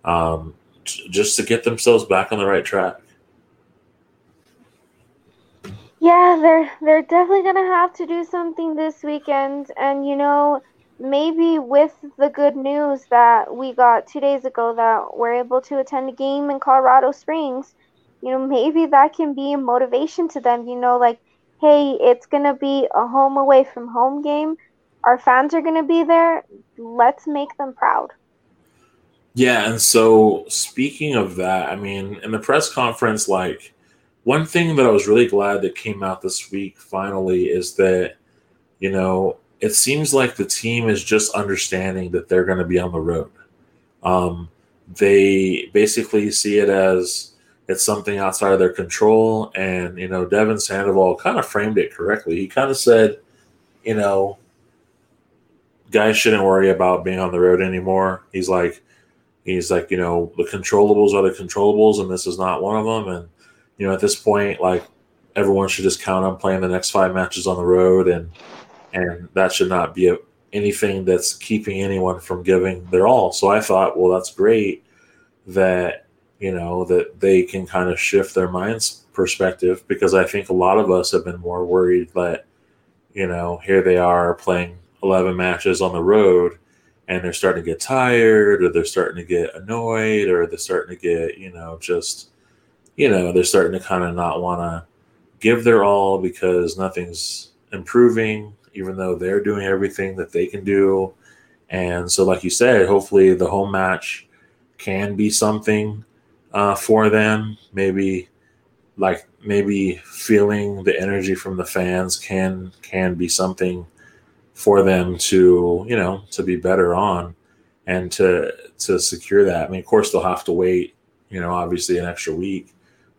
um, just to get themselves back on the right track. Yeah, they're they're definitely gonna have to do something this weekend, and you know, maybe with the good news that we got two days ago that we're able to attend a game in Colorado Springs, you know, maybe that can be a motivation to them. You know, like, hey, it's gonna be a home away from home game. Our fans are gonna be there. Let's make them proud. Yeah, and so speaking of that, I mean, in the press conference, like one thing that I was really glad that came out this week finally is that, you know, it seems like the team is just understanding that they're going to be on the road. Um, they basically see it as it's something outside of their control. And, you know, Devon Sandoval kind of framed it correctly. He kind of said, you know, guys shouldn't worry about being on the road anymore. He's like, he's like, you know, the controllables are the controllables, and this is not one of them. And you know, at this point, like everyone should just count on playing the next five matches on the road, and and that should not be a, anything that's keeping anyone from giving their all. So I thought, well, that's great that you know that they can kind of shift their minds perspective because I think a lot of us have been more worried that you know here they are playing 11 matches on the road and they're starting to get tired or they're starting to get annoyed or they're starting to get you know just you know, they're starting to kind of not want to give their all because nothing's improving, even though they're doing everything that they can do. And so, like you said, hopefully the home match can be something uh, for them. Maybe, like maybe feeling the energy from the fans can can be something for them to you know to be better on and to to secure that. I mean, of course, they'll have to wait. You know, obviously an extra week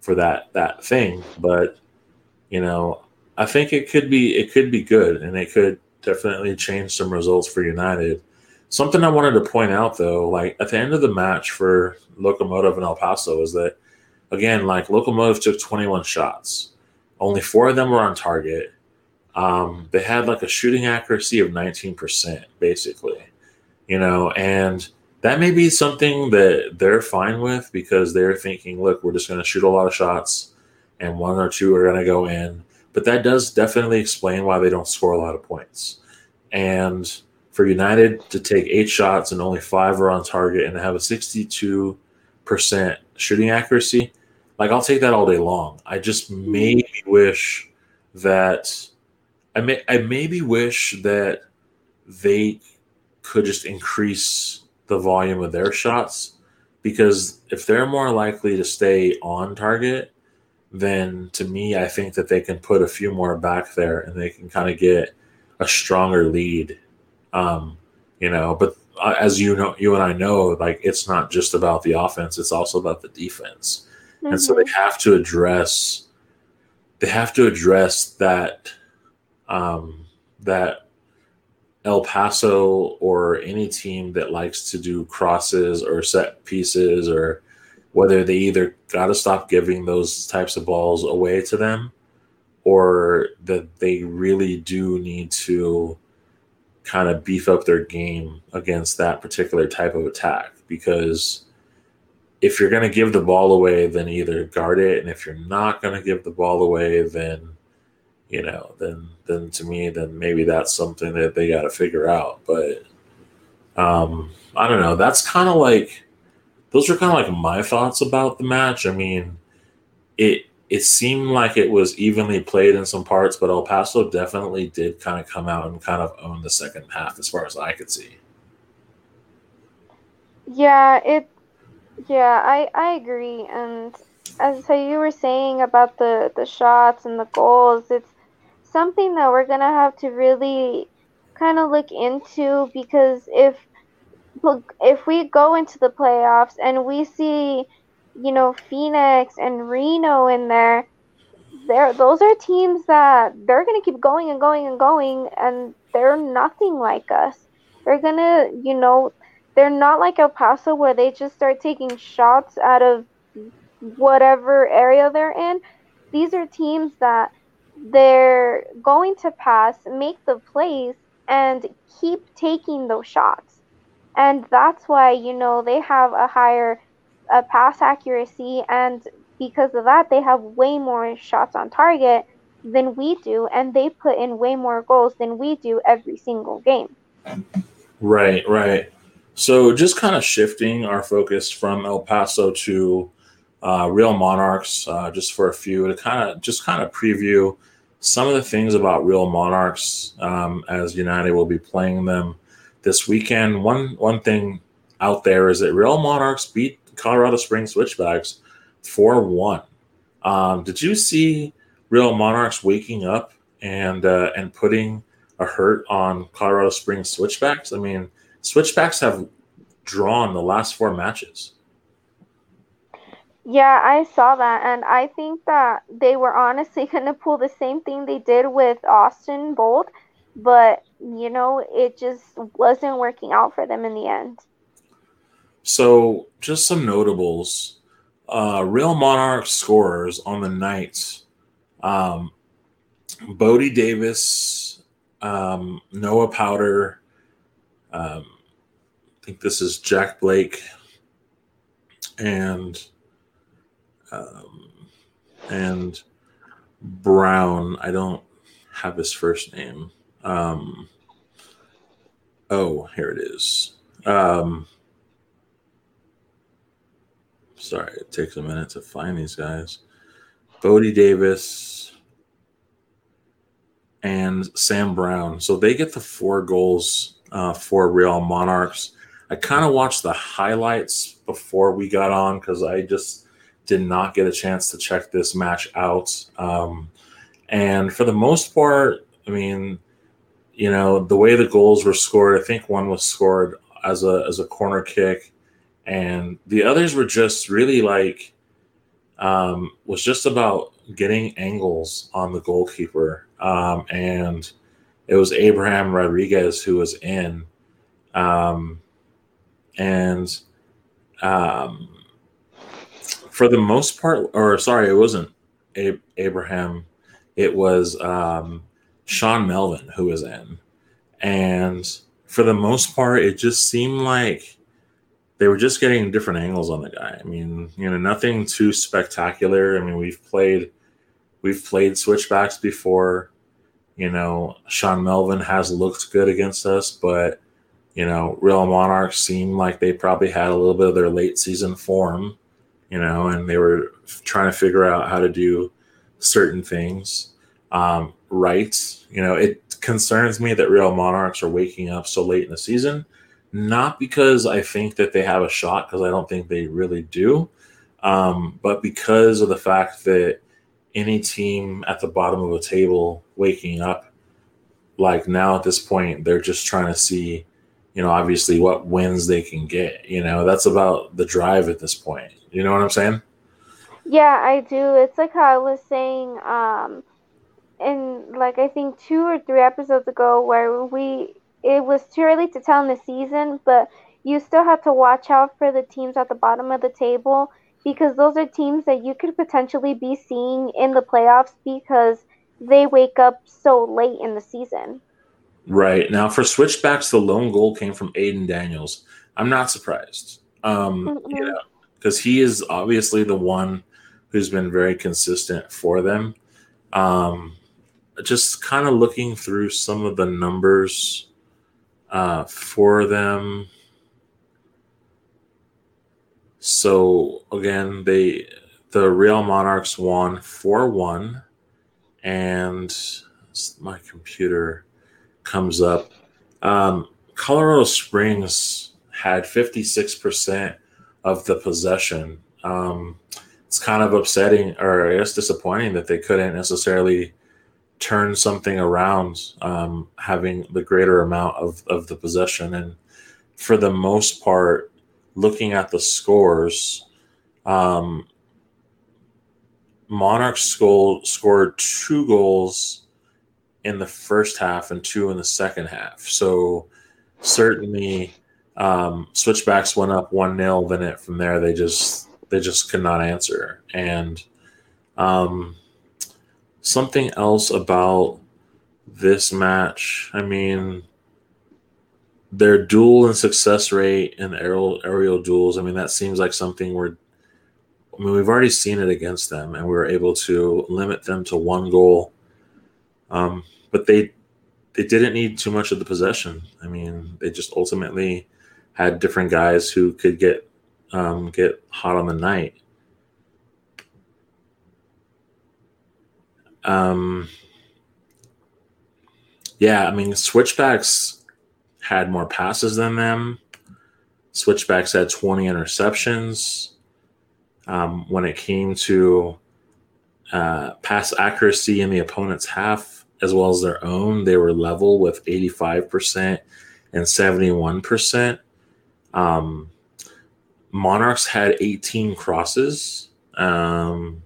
for that that thing. But you know, I think it could be it could be good, and it could definitely change some results for United. Something I wanted to point out though, like at the end of the match for Locomotive and El Paso, is that again, like Locomotive took 21 shots, only four of them were on target. Um, they had like a shooting accuracy of 19%, basically, you know, and that may be something that they're fine with because they're thinking, look, we're just going to shoot a lot of shots and one or two are going to go in. But that does definitely explain why they don't score a lot of points. And for United to take eight shots and only five are on target and have a 62% shooting accuracy, like I'll take that all day long. I just maybe wish that I may I maybe wish that they could just increase the volume of their shots because if they're more likely to stay on target, then to me I think that they can put a few more back there and they can kind of get a stronger lead. Um, you know, but uh, as you know, you and I know, like it's not just about the offense; it's also about the defense, mm-hmm. and so they mm-hmm. have to address. They have to address that. Um, that El Paso or any team that likes to do crosses or set pieces or whether they either got to stop giving those types of balls away to them or that they really do need to kind of beef up their game against that particular type of attack. Because if you're going to give the ball away then either guard it and if you're not going to give the ball away then you know, then then to me, then maybe that's something that they got to figure out. But um, I don't know. That's kind of like those are kind of like my thoughts about the match. I mean, it it seemed like it was evenly played in some parts, but El Paso definitely did kind of come out and kind of own the second half, as far as I could see. Yeah, it. Yeah, I I agree, and as so you were saying about the the shots and the goals, it's something that we're gonna have to really kind of look into because if if we go into the playoffs and we see, you know, Phoenix and Reno in there, there those are teams that they're gonna keep going and going and going, and they're nothing like us. They're gonna, you know, they're not like El Paso where they just start taking shots out of whatever area they're in. These are teams that they're going to pass, make the plays, and keep taking those shots. And that's why, you know, they have a higher uh, pass accuracy. And because of that, they have way more shots on target than we do. And they put in way more goals than we do every single game. Right, right. So just kind of shifting our focus from El Paso to uh, Real Monarchs, uh, just for a few to kind of just kind of preview some of the things about Real Monarchs um, as United will be playing them this weekend. One one thing out there is that Real Monarchs beat Colorado Springs Switchbacks four one. Um, did you see Real Monarchs waking up and uh, and putting a hurt on Colorado Springs Switchbacks? I mean, Switchbacks have drawn the last four matches. Yeah, I saw that, and I think that they were honestly <laughs> going to pull the same thing they did with Austin Bold, but you know, it just wasn't working out for them in the end. So, just some notables. Uh, Real Monarch scorers on the night. Um, Bodie Davis, um, Noah Powder. Um, I think this is Jack Blake, and um, and Brown. I don't have his first name. Um, oh, here it is. Um, sorry, it takes a minute to find these guys. Bodie Davis and Sam Brown. So they get the four goals uh, for Real Monarchs. I kind of watched the highlights before we got on because I just did not get a chance to check this match out. Um, and for the most part, I mean, you know, the way the goals were scored, I think one was scored as a as a corner kick, and the others were just really like um, was just about getting angles on the goalkeeper, um, and it was Abraham Rodriguez who was in, um, and um, for the most part, or sorry, it wasn't Abraham. It was um, Sean Melvin who was in, and for the most part, it just seemed like they were just getting different angles on the guy. I mean, you know, nothing too spectacular. I mean, we've played we've played switchbacks before. You know, Sean Melvin has looked good against us, but you know, Real Monarchs seemed like they probably had a little bit of their late season form, you know, and they were trying to figure out how to do certain things um, right. You know, it concerns me that Real Monarchs are waking up so late in the season, not because I think that they have a shot, because I don't think they really do, um, but because of the fact that any team at the bottom of the table waking up, like now at this point, they're just trying to see you know, obviously what wins they can get. You know, that's about the drive at this point. You know what I'm saying? Yeah, I do. It's like how I was saying, um, in like I think two or three episodes ago, where we it was too early to tell in the season, but you still have to watch out for the teams at the bottom of the table because those are teams that you could potentially be seeing in the playoffs because they wake up so late in the season. Right. Now, for switchbacks, the lone goal came from Aiden Daniels. I'm not surprised. Um, mm-hmm. you know, because he is obviously the one who's been very consistent for them. Um, just kind of looking through some of the numbers uh, for them. So again, they the Real Monarchs won four one, and my computer comes up. Um, Colorado Springs had 56% of the possession. Um, it's kind of upsetting, or I guess disappointing, that they couldn't necessarily turn something around, um, having the greater amount of, of the possession. And for the most part, looking at the scores, um, Monarchs scored, scored two goals in the first half and two in the second half. So certainly um, switchbacks went up one 0 Then it from there they just they just could not answer. And um, something else about this match, I mean, their duel and success rate in aerial aerial duels. I mean, that seems like something we're. I mean, we've already seen it against them, and we were able to limit them to one goal. Um, but they they didn't need too much of the possession. I mean, they just ultimately had different guys who could get um, get hot on the night. Um, yeah, I mean, switchbacks had more passes than them. Switchbacks had 20 interceptions. Um, when it came to uh, pass accuracy in the opponent's half, as well as their own, they were level with 85% and 71%. Um, Monarchs had 18 crosses um,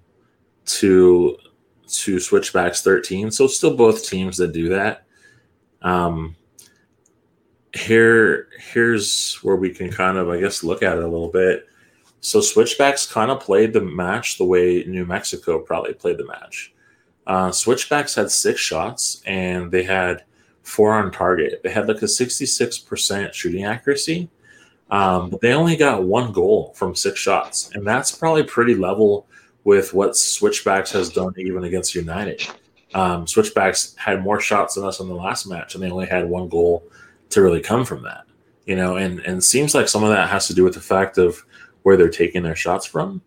to to switchbacks 13. So still both teams that do that. Um, here here's where we can kind of I guess look at it a little bit. So switchbacks kind of played the match the way New Mexico probably played the match. Uh, switchbacks had six shots and they had four on target. They had like a 66% shooting accuracy. Um, they only got one goal from six shots. And that's probably pretty level with what Switchbacks has done even against United. Um, Switchbacks had more shots than us in the last match, and they only had one goal to really come from that. You know, and and seems like some of that has to do with the fact of where they're taking their shots from.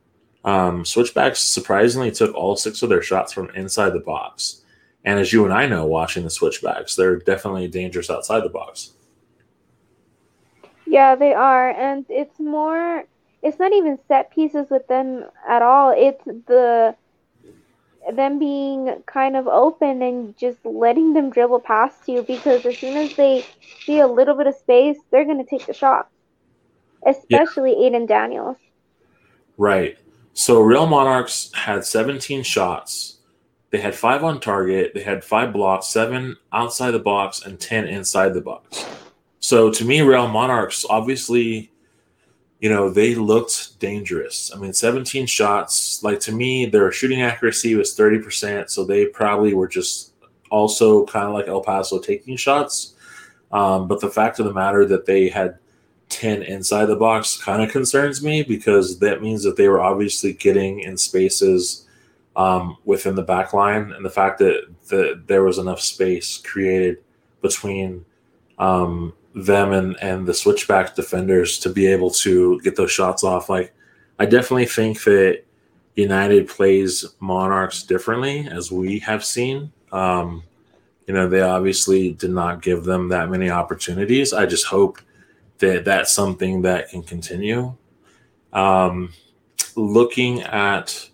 Um, switchbacks surprisingly took all six of their shots from inside the box. And as you and I know, watching the switchbacks, they're definitely dangerous outside the box. Yeah, they are. And it's more, it's not even set pieces with them at all. It's the, them being kind of open and just letting them dribble past you because as soon as they see a little bit of space, they're going to take the shot, especially yeah. Aiden Daniels. Right. So Real Monarchs had 17 shots. They had five on target. They had five blocks, seven outside the box, and 10 inside the box. So to me, Real Monarchs, obviously, you know, they looked dangerous. I mean, 17 shots. Like to me, their shooting accuracy was 30%. So they probably were just also kind of like El Paso taking shots. Um, but the fact of the matter that they had 10 inside the box kind of concerns me because that means that they were obviously getting in spaces um, within the back line and the fact that, that there was enough space created between um, them and, and the switchback defenders to be able to get those shots off. Like, I definitely think that United plays Monarchs differently, as we have seen. Um, you know, they obviously did not give them that many opportunities. I just hope that that's something that can continue. Um, looking at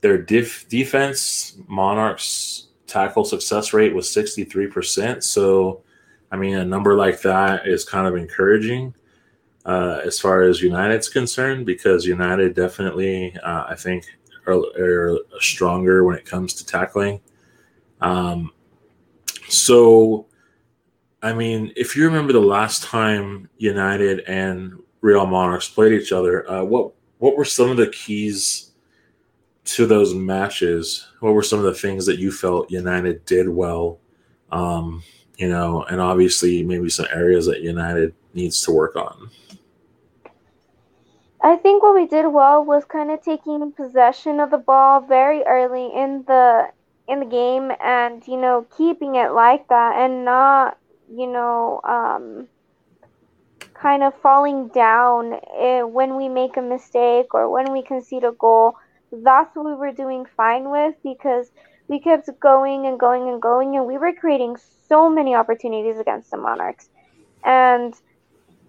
their def- defense, Monarchs tackle success rate was 63%. So, I mean, a number like that is kind of encouraging uh, as far as United's concerned, because United definitely, uh, I think, are, are, stronger when it comes to tackling. Um, so, I mean, if you remember the last time United and Real Monarchs played each other, uh, what what were some of the keys to those matches? What were some of the things that you felt United did well? Um, you know, and obviously maybe some areas that United needs to work on. I think what we did well was kind of taking possession of the ball very early in the in the game and you know keeping it like that and not you know um, kind of falling down eh, when we make a mistake or when we concede a goal that's what we were doing fine with because we kept going and going and going and we were creating so many opportunities against the monarchs and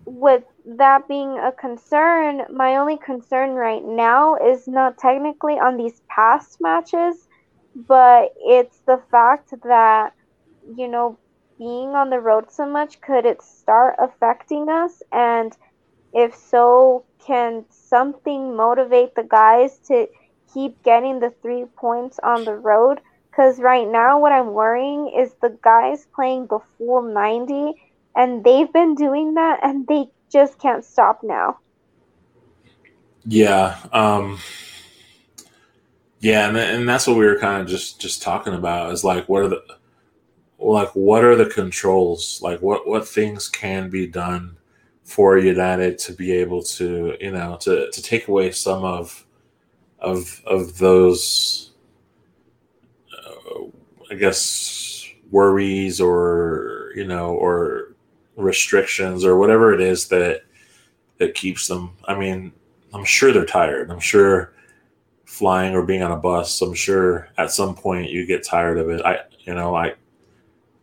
with that being a concern, my only concern right now is not technically on these past matches, but it's the fact that, you know, being on the road so much, could it start affecting us? And if so, can something motivate the guys to keep getting the three points on the road? Because right now, what I'm worrying is the guys playing the full 90 and they've been doing that and they just can't stop now. Yeah. Um yeah, and, and that's what we were kind of just just talking about is like what are the like what are the controls? Like what what things can be done for United to be able to, you know, to to take away some of of of those I guess worries or you know or restrictions or whatever it is that that keeps them. I mean, I'm sure they're tired. I'm sure flying or being on a bus. I'm sure at some point you get tired of it. I, you know, I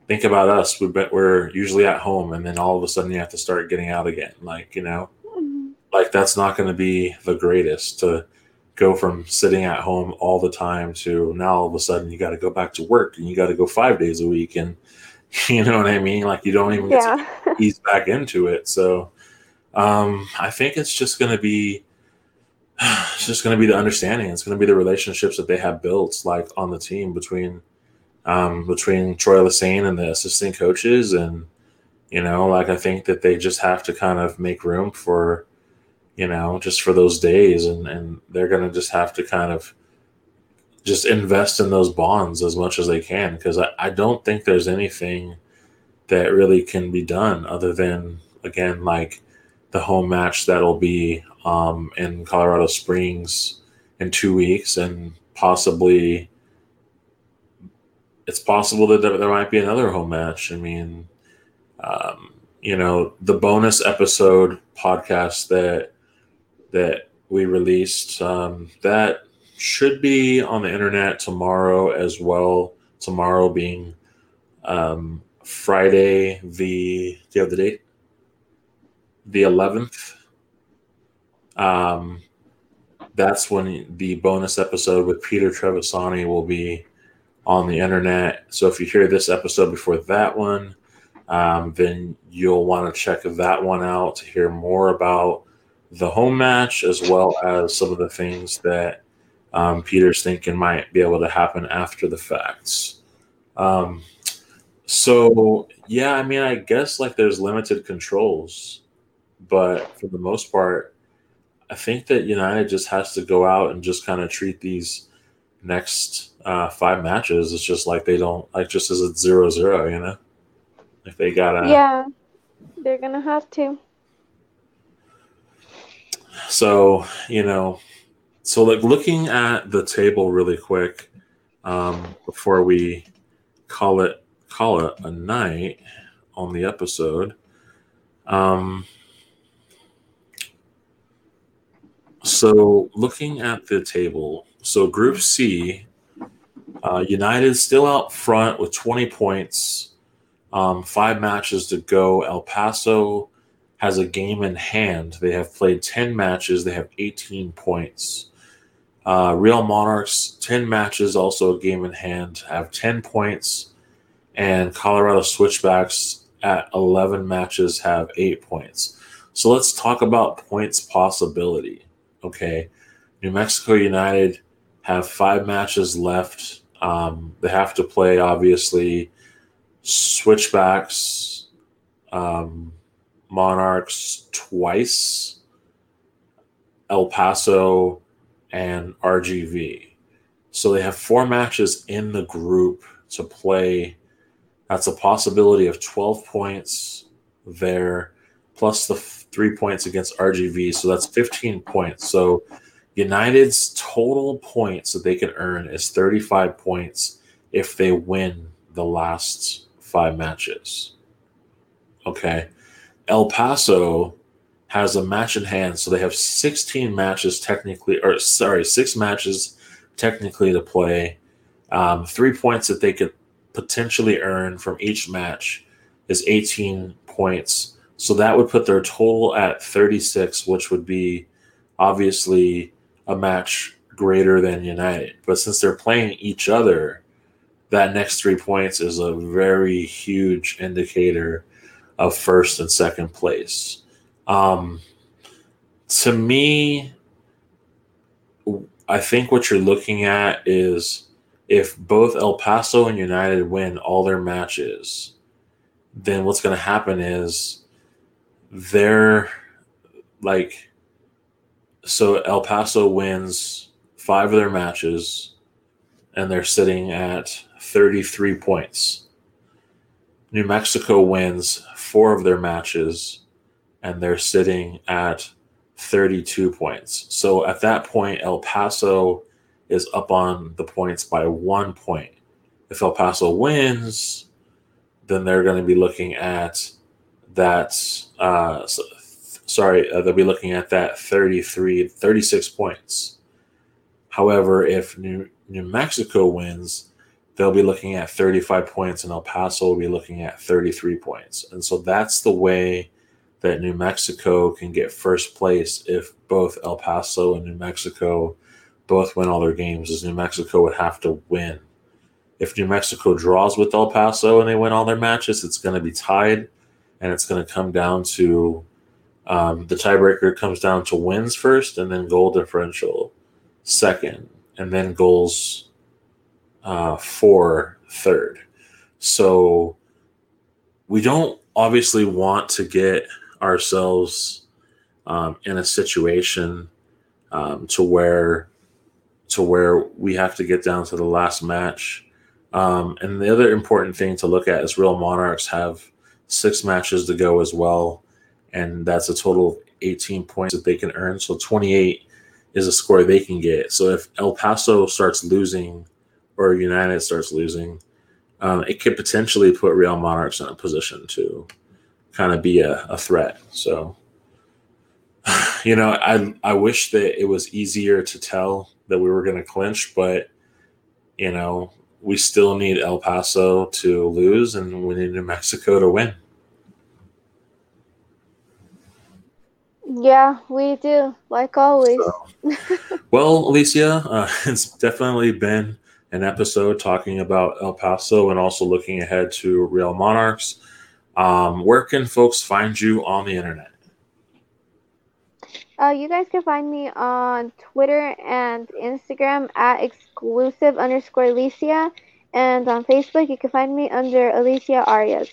think about us. We bet we're usually at home, and then all of a sudden you have to start getting out again. Like you know, mm-hmm. like that's not going to be the greatest to go from sitting at home all the time to now all of a sudden you got to go back to work and you got to go five days a week and <laughs> You know what I mean? Like you don't even get yeah. to <laughs> ease back into it. So um, I think it's just going to be <sighs> it's just going to be the understanding. It's going to be the relationships that they have built, like on the team between um, between Troy Lesesne and the assistant coaches, and you know, like I think that they just have to kind of make room for, you know, just for those days, and and they're going to just have to kind of just invest in those bonds as much as they can because I, I don't think there's anything that really can be done other than again like the home match that'll be um, in Colorado Springs in two weeks and possibly it's possible that there might be another home match. I mean, um, you know, the bonus episode podcast that that we released um, that should be on the internet tomorrow as well. Tomorrow being um, Friday, the the other date? The eleventh. Um, that's when the bonus episode with Peter Trevisani will be on the internet. So if you hear this episode before that one, um, then you'll want to check that one out to hear more about the home match as well as some of the things that um, Peter's thinking might be able to happen after the facts. Um, so yeah, I mean, I guess like there's limited controls, but for the most part, I think that United just has to go out and just kind of treat these next uh, five matches. It's just like they don't like just as it's zero zero, you know. If they gotta, yeah, they're gonna have to. So you know, so like looking at the table really quick um, before we call it call it a night on the episode. Um, so looking at the table, so Group C, uh, United still out front with 20 points, um, five matches to go. El Paso has a game in hand. They have played 10 matches, they have 18 points. Uh, Real Monarchs, 10 matches, also a game in hand, have 10 points. And Colorado Switchbacks at 11 matches have eight points. So let's talk about points possibility. Okay. New Mexico United have five matches left. Um, they have to play, obviously, Switchbacks, um, Monarchs twice, El Paso, and RGV. So they have four matches in the group to play. That's a possibility of 12 points there, plus the three points against RGV. So that's 15 points. So United's total points that they can earn is 35 points if they win the last five matches. Okay. El Paso has a match in hand, so they have 16 matches technically, or sorry, six matches technically to play. Um, three points that they could potentially earn from each match is 18 points. So that would put their total at 36, which would be obviously a match greater than United. But since they're playing each other, that next three points is a very huge indicator of first and second place. Um, to me, I think what you're looking at is if both El Paso and United win all their matches, then what's going to happen is they're like, so El Paso wins five of their matches and they're sitting at 33 points. New Mexico wins four of their matches and they're sitting at 32 points. So at that point, El Paso is up on the points by one point. If El Paso wins, then they're going to be looking at that. Uh, sorry, uh, they'll be looking at that 33, 36 points. However, if New, New Mexico wins, they'll be looking at 35 points, and El Paso will be looking at 33 points. And so that's the way that New Mexico can get first place if both El Paso and New Mexico both win all their games, is New Mexico would have to win. If New Mexico draws with El Paso and they win all their matches, it's going to be tied, and it's going to come down to um, the tiebreaker comes down to wins first, and then goal differential second, and then goals uh, for third. So we don't obviously want to get ourselves um, in a situation um, to where to where we have to get down to the last match. Um, and the other important thing to look at is Real Monarchs have six matches to go as well, and that's a total of 18 points that they can earn. So 28 is a score they can get. So if El Paso starts losing or United starts losing, um, it could potentially put Real Monarchs in a position to kind of be a, a threat. So, <sighs> you know, I I wish that it was easier to tell that we were going to clinch, but you know, we still need El Paso to lose, and we need New Mexico to win. Yeah, we do, like always. So, well, Alicia, uh, <laughs> it's definitely been an episode talking about El Paso and also looking ahead to Real Monarchs. Um, where can folks find you on the internet? Uh, you guys can find me on Twitter and Instagram at exclusive underscore Alicia. And on Facebook, you can find me under Alicia Arias.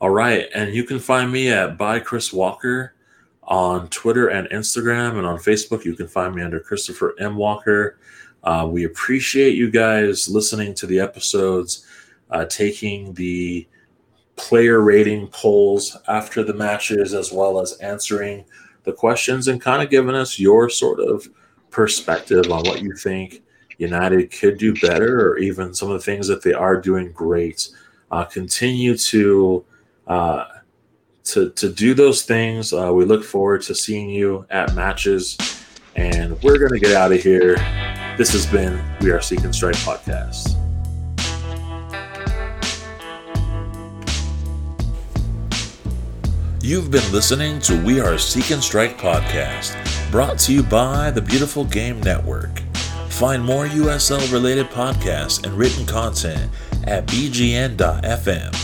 All right. And you can find me at by Chris Walker on Twitter and Instagram. And on Facebook, you can find me under Christopher M. Walker. Uh, we appreciate you guys listening to the episodes, uh, taking the player rating polls after the matches, as well as answering the questions and kind of giving us your sort of perspective on what you think United could do better, or even some of the things that they are doing great. Uh, continue to uh, to to do those things. Uh, we look forward to seeing you at matches, and we're gonna get out of here. This has been We Are Seek and Strike podcast. You've been listening to We Are Seek and Strike podcast, brought to you by the Beautiful Game Network. Find more USL related podcasts and written content at bgn.fm.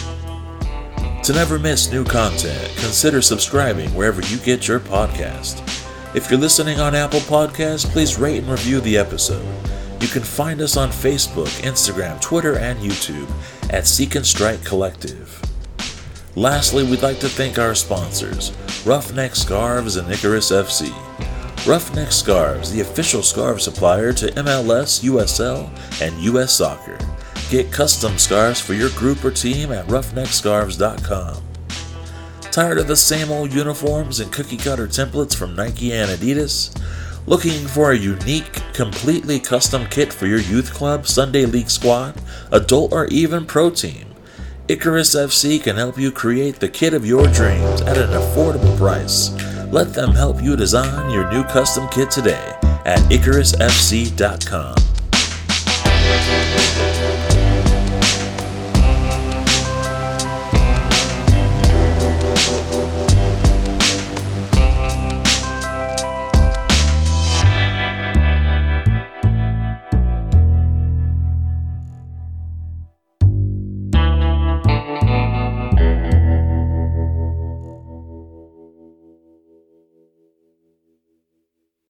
To never miss new content, consider subscribing wherever you get your podcast. If you're listening on Apple Podcasts, please rate and review the episode. You can find us on Facebook, Instagram, Twitter, and YouTube at Seek and Strike Collective. Lastly, we'd like to thank our sponsors, Roughneck Scarves and Icarus FC. Roughneck Scarves, the official scarf supplier to MLS, USL, and US Soccer. Get custom scarves for your group or team at roughneckscarves.com. Tired of the same old uniforms and cookie cutter templates from Nike and Adidas? Looking for a unique, completely custom kit for your youth club, Sunday league squad, adult, or even pro team? Icarus FC can help you create the kit of your dreams at an affordable price. Let them help you design your new custom kit today at IcarusFC.com.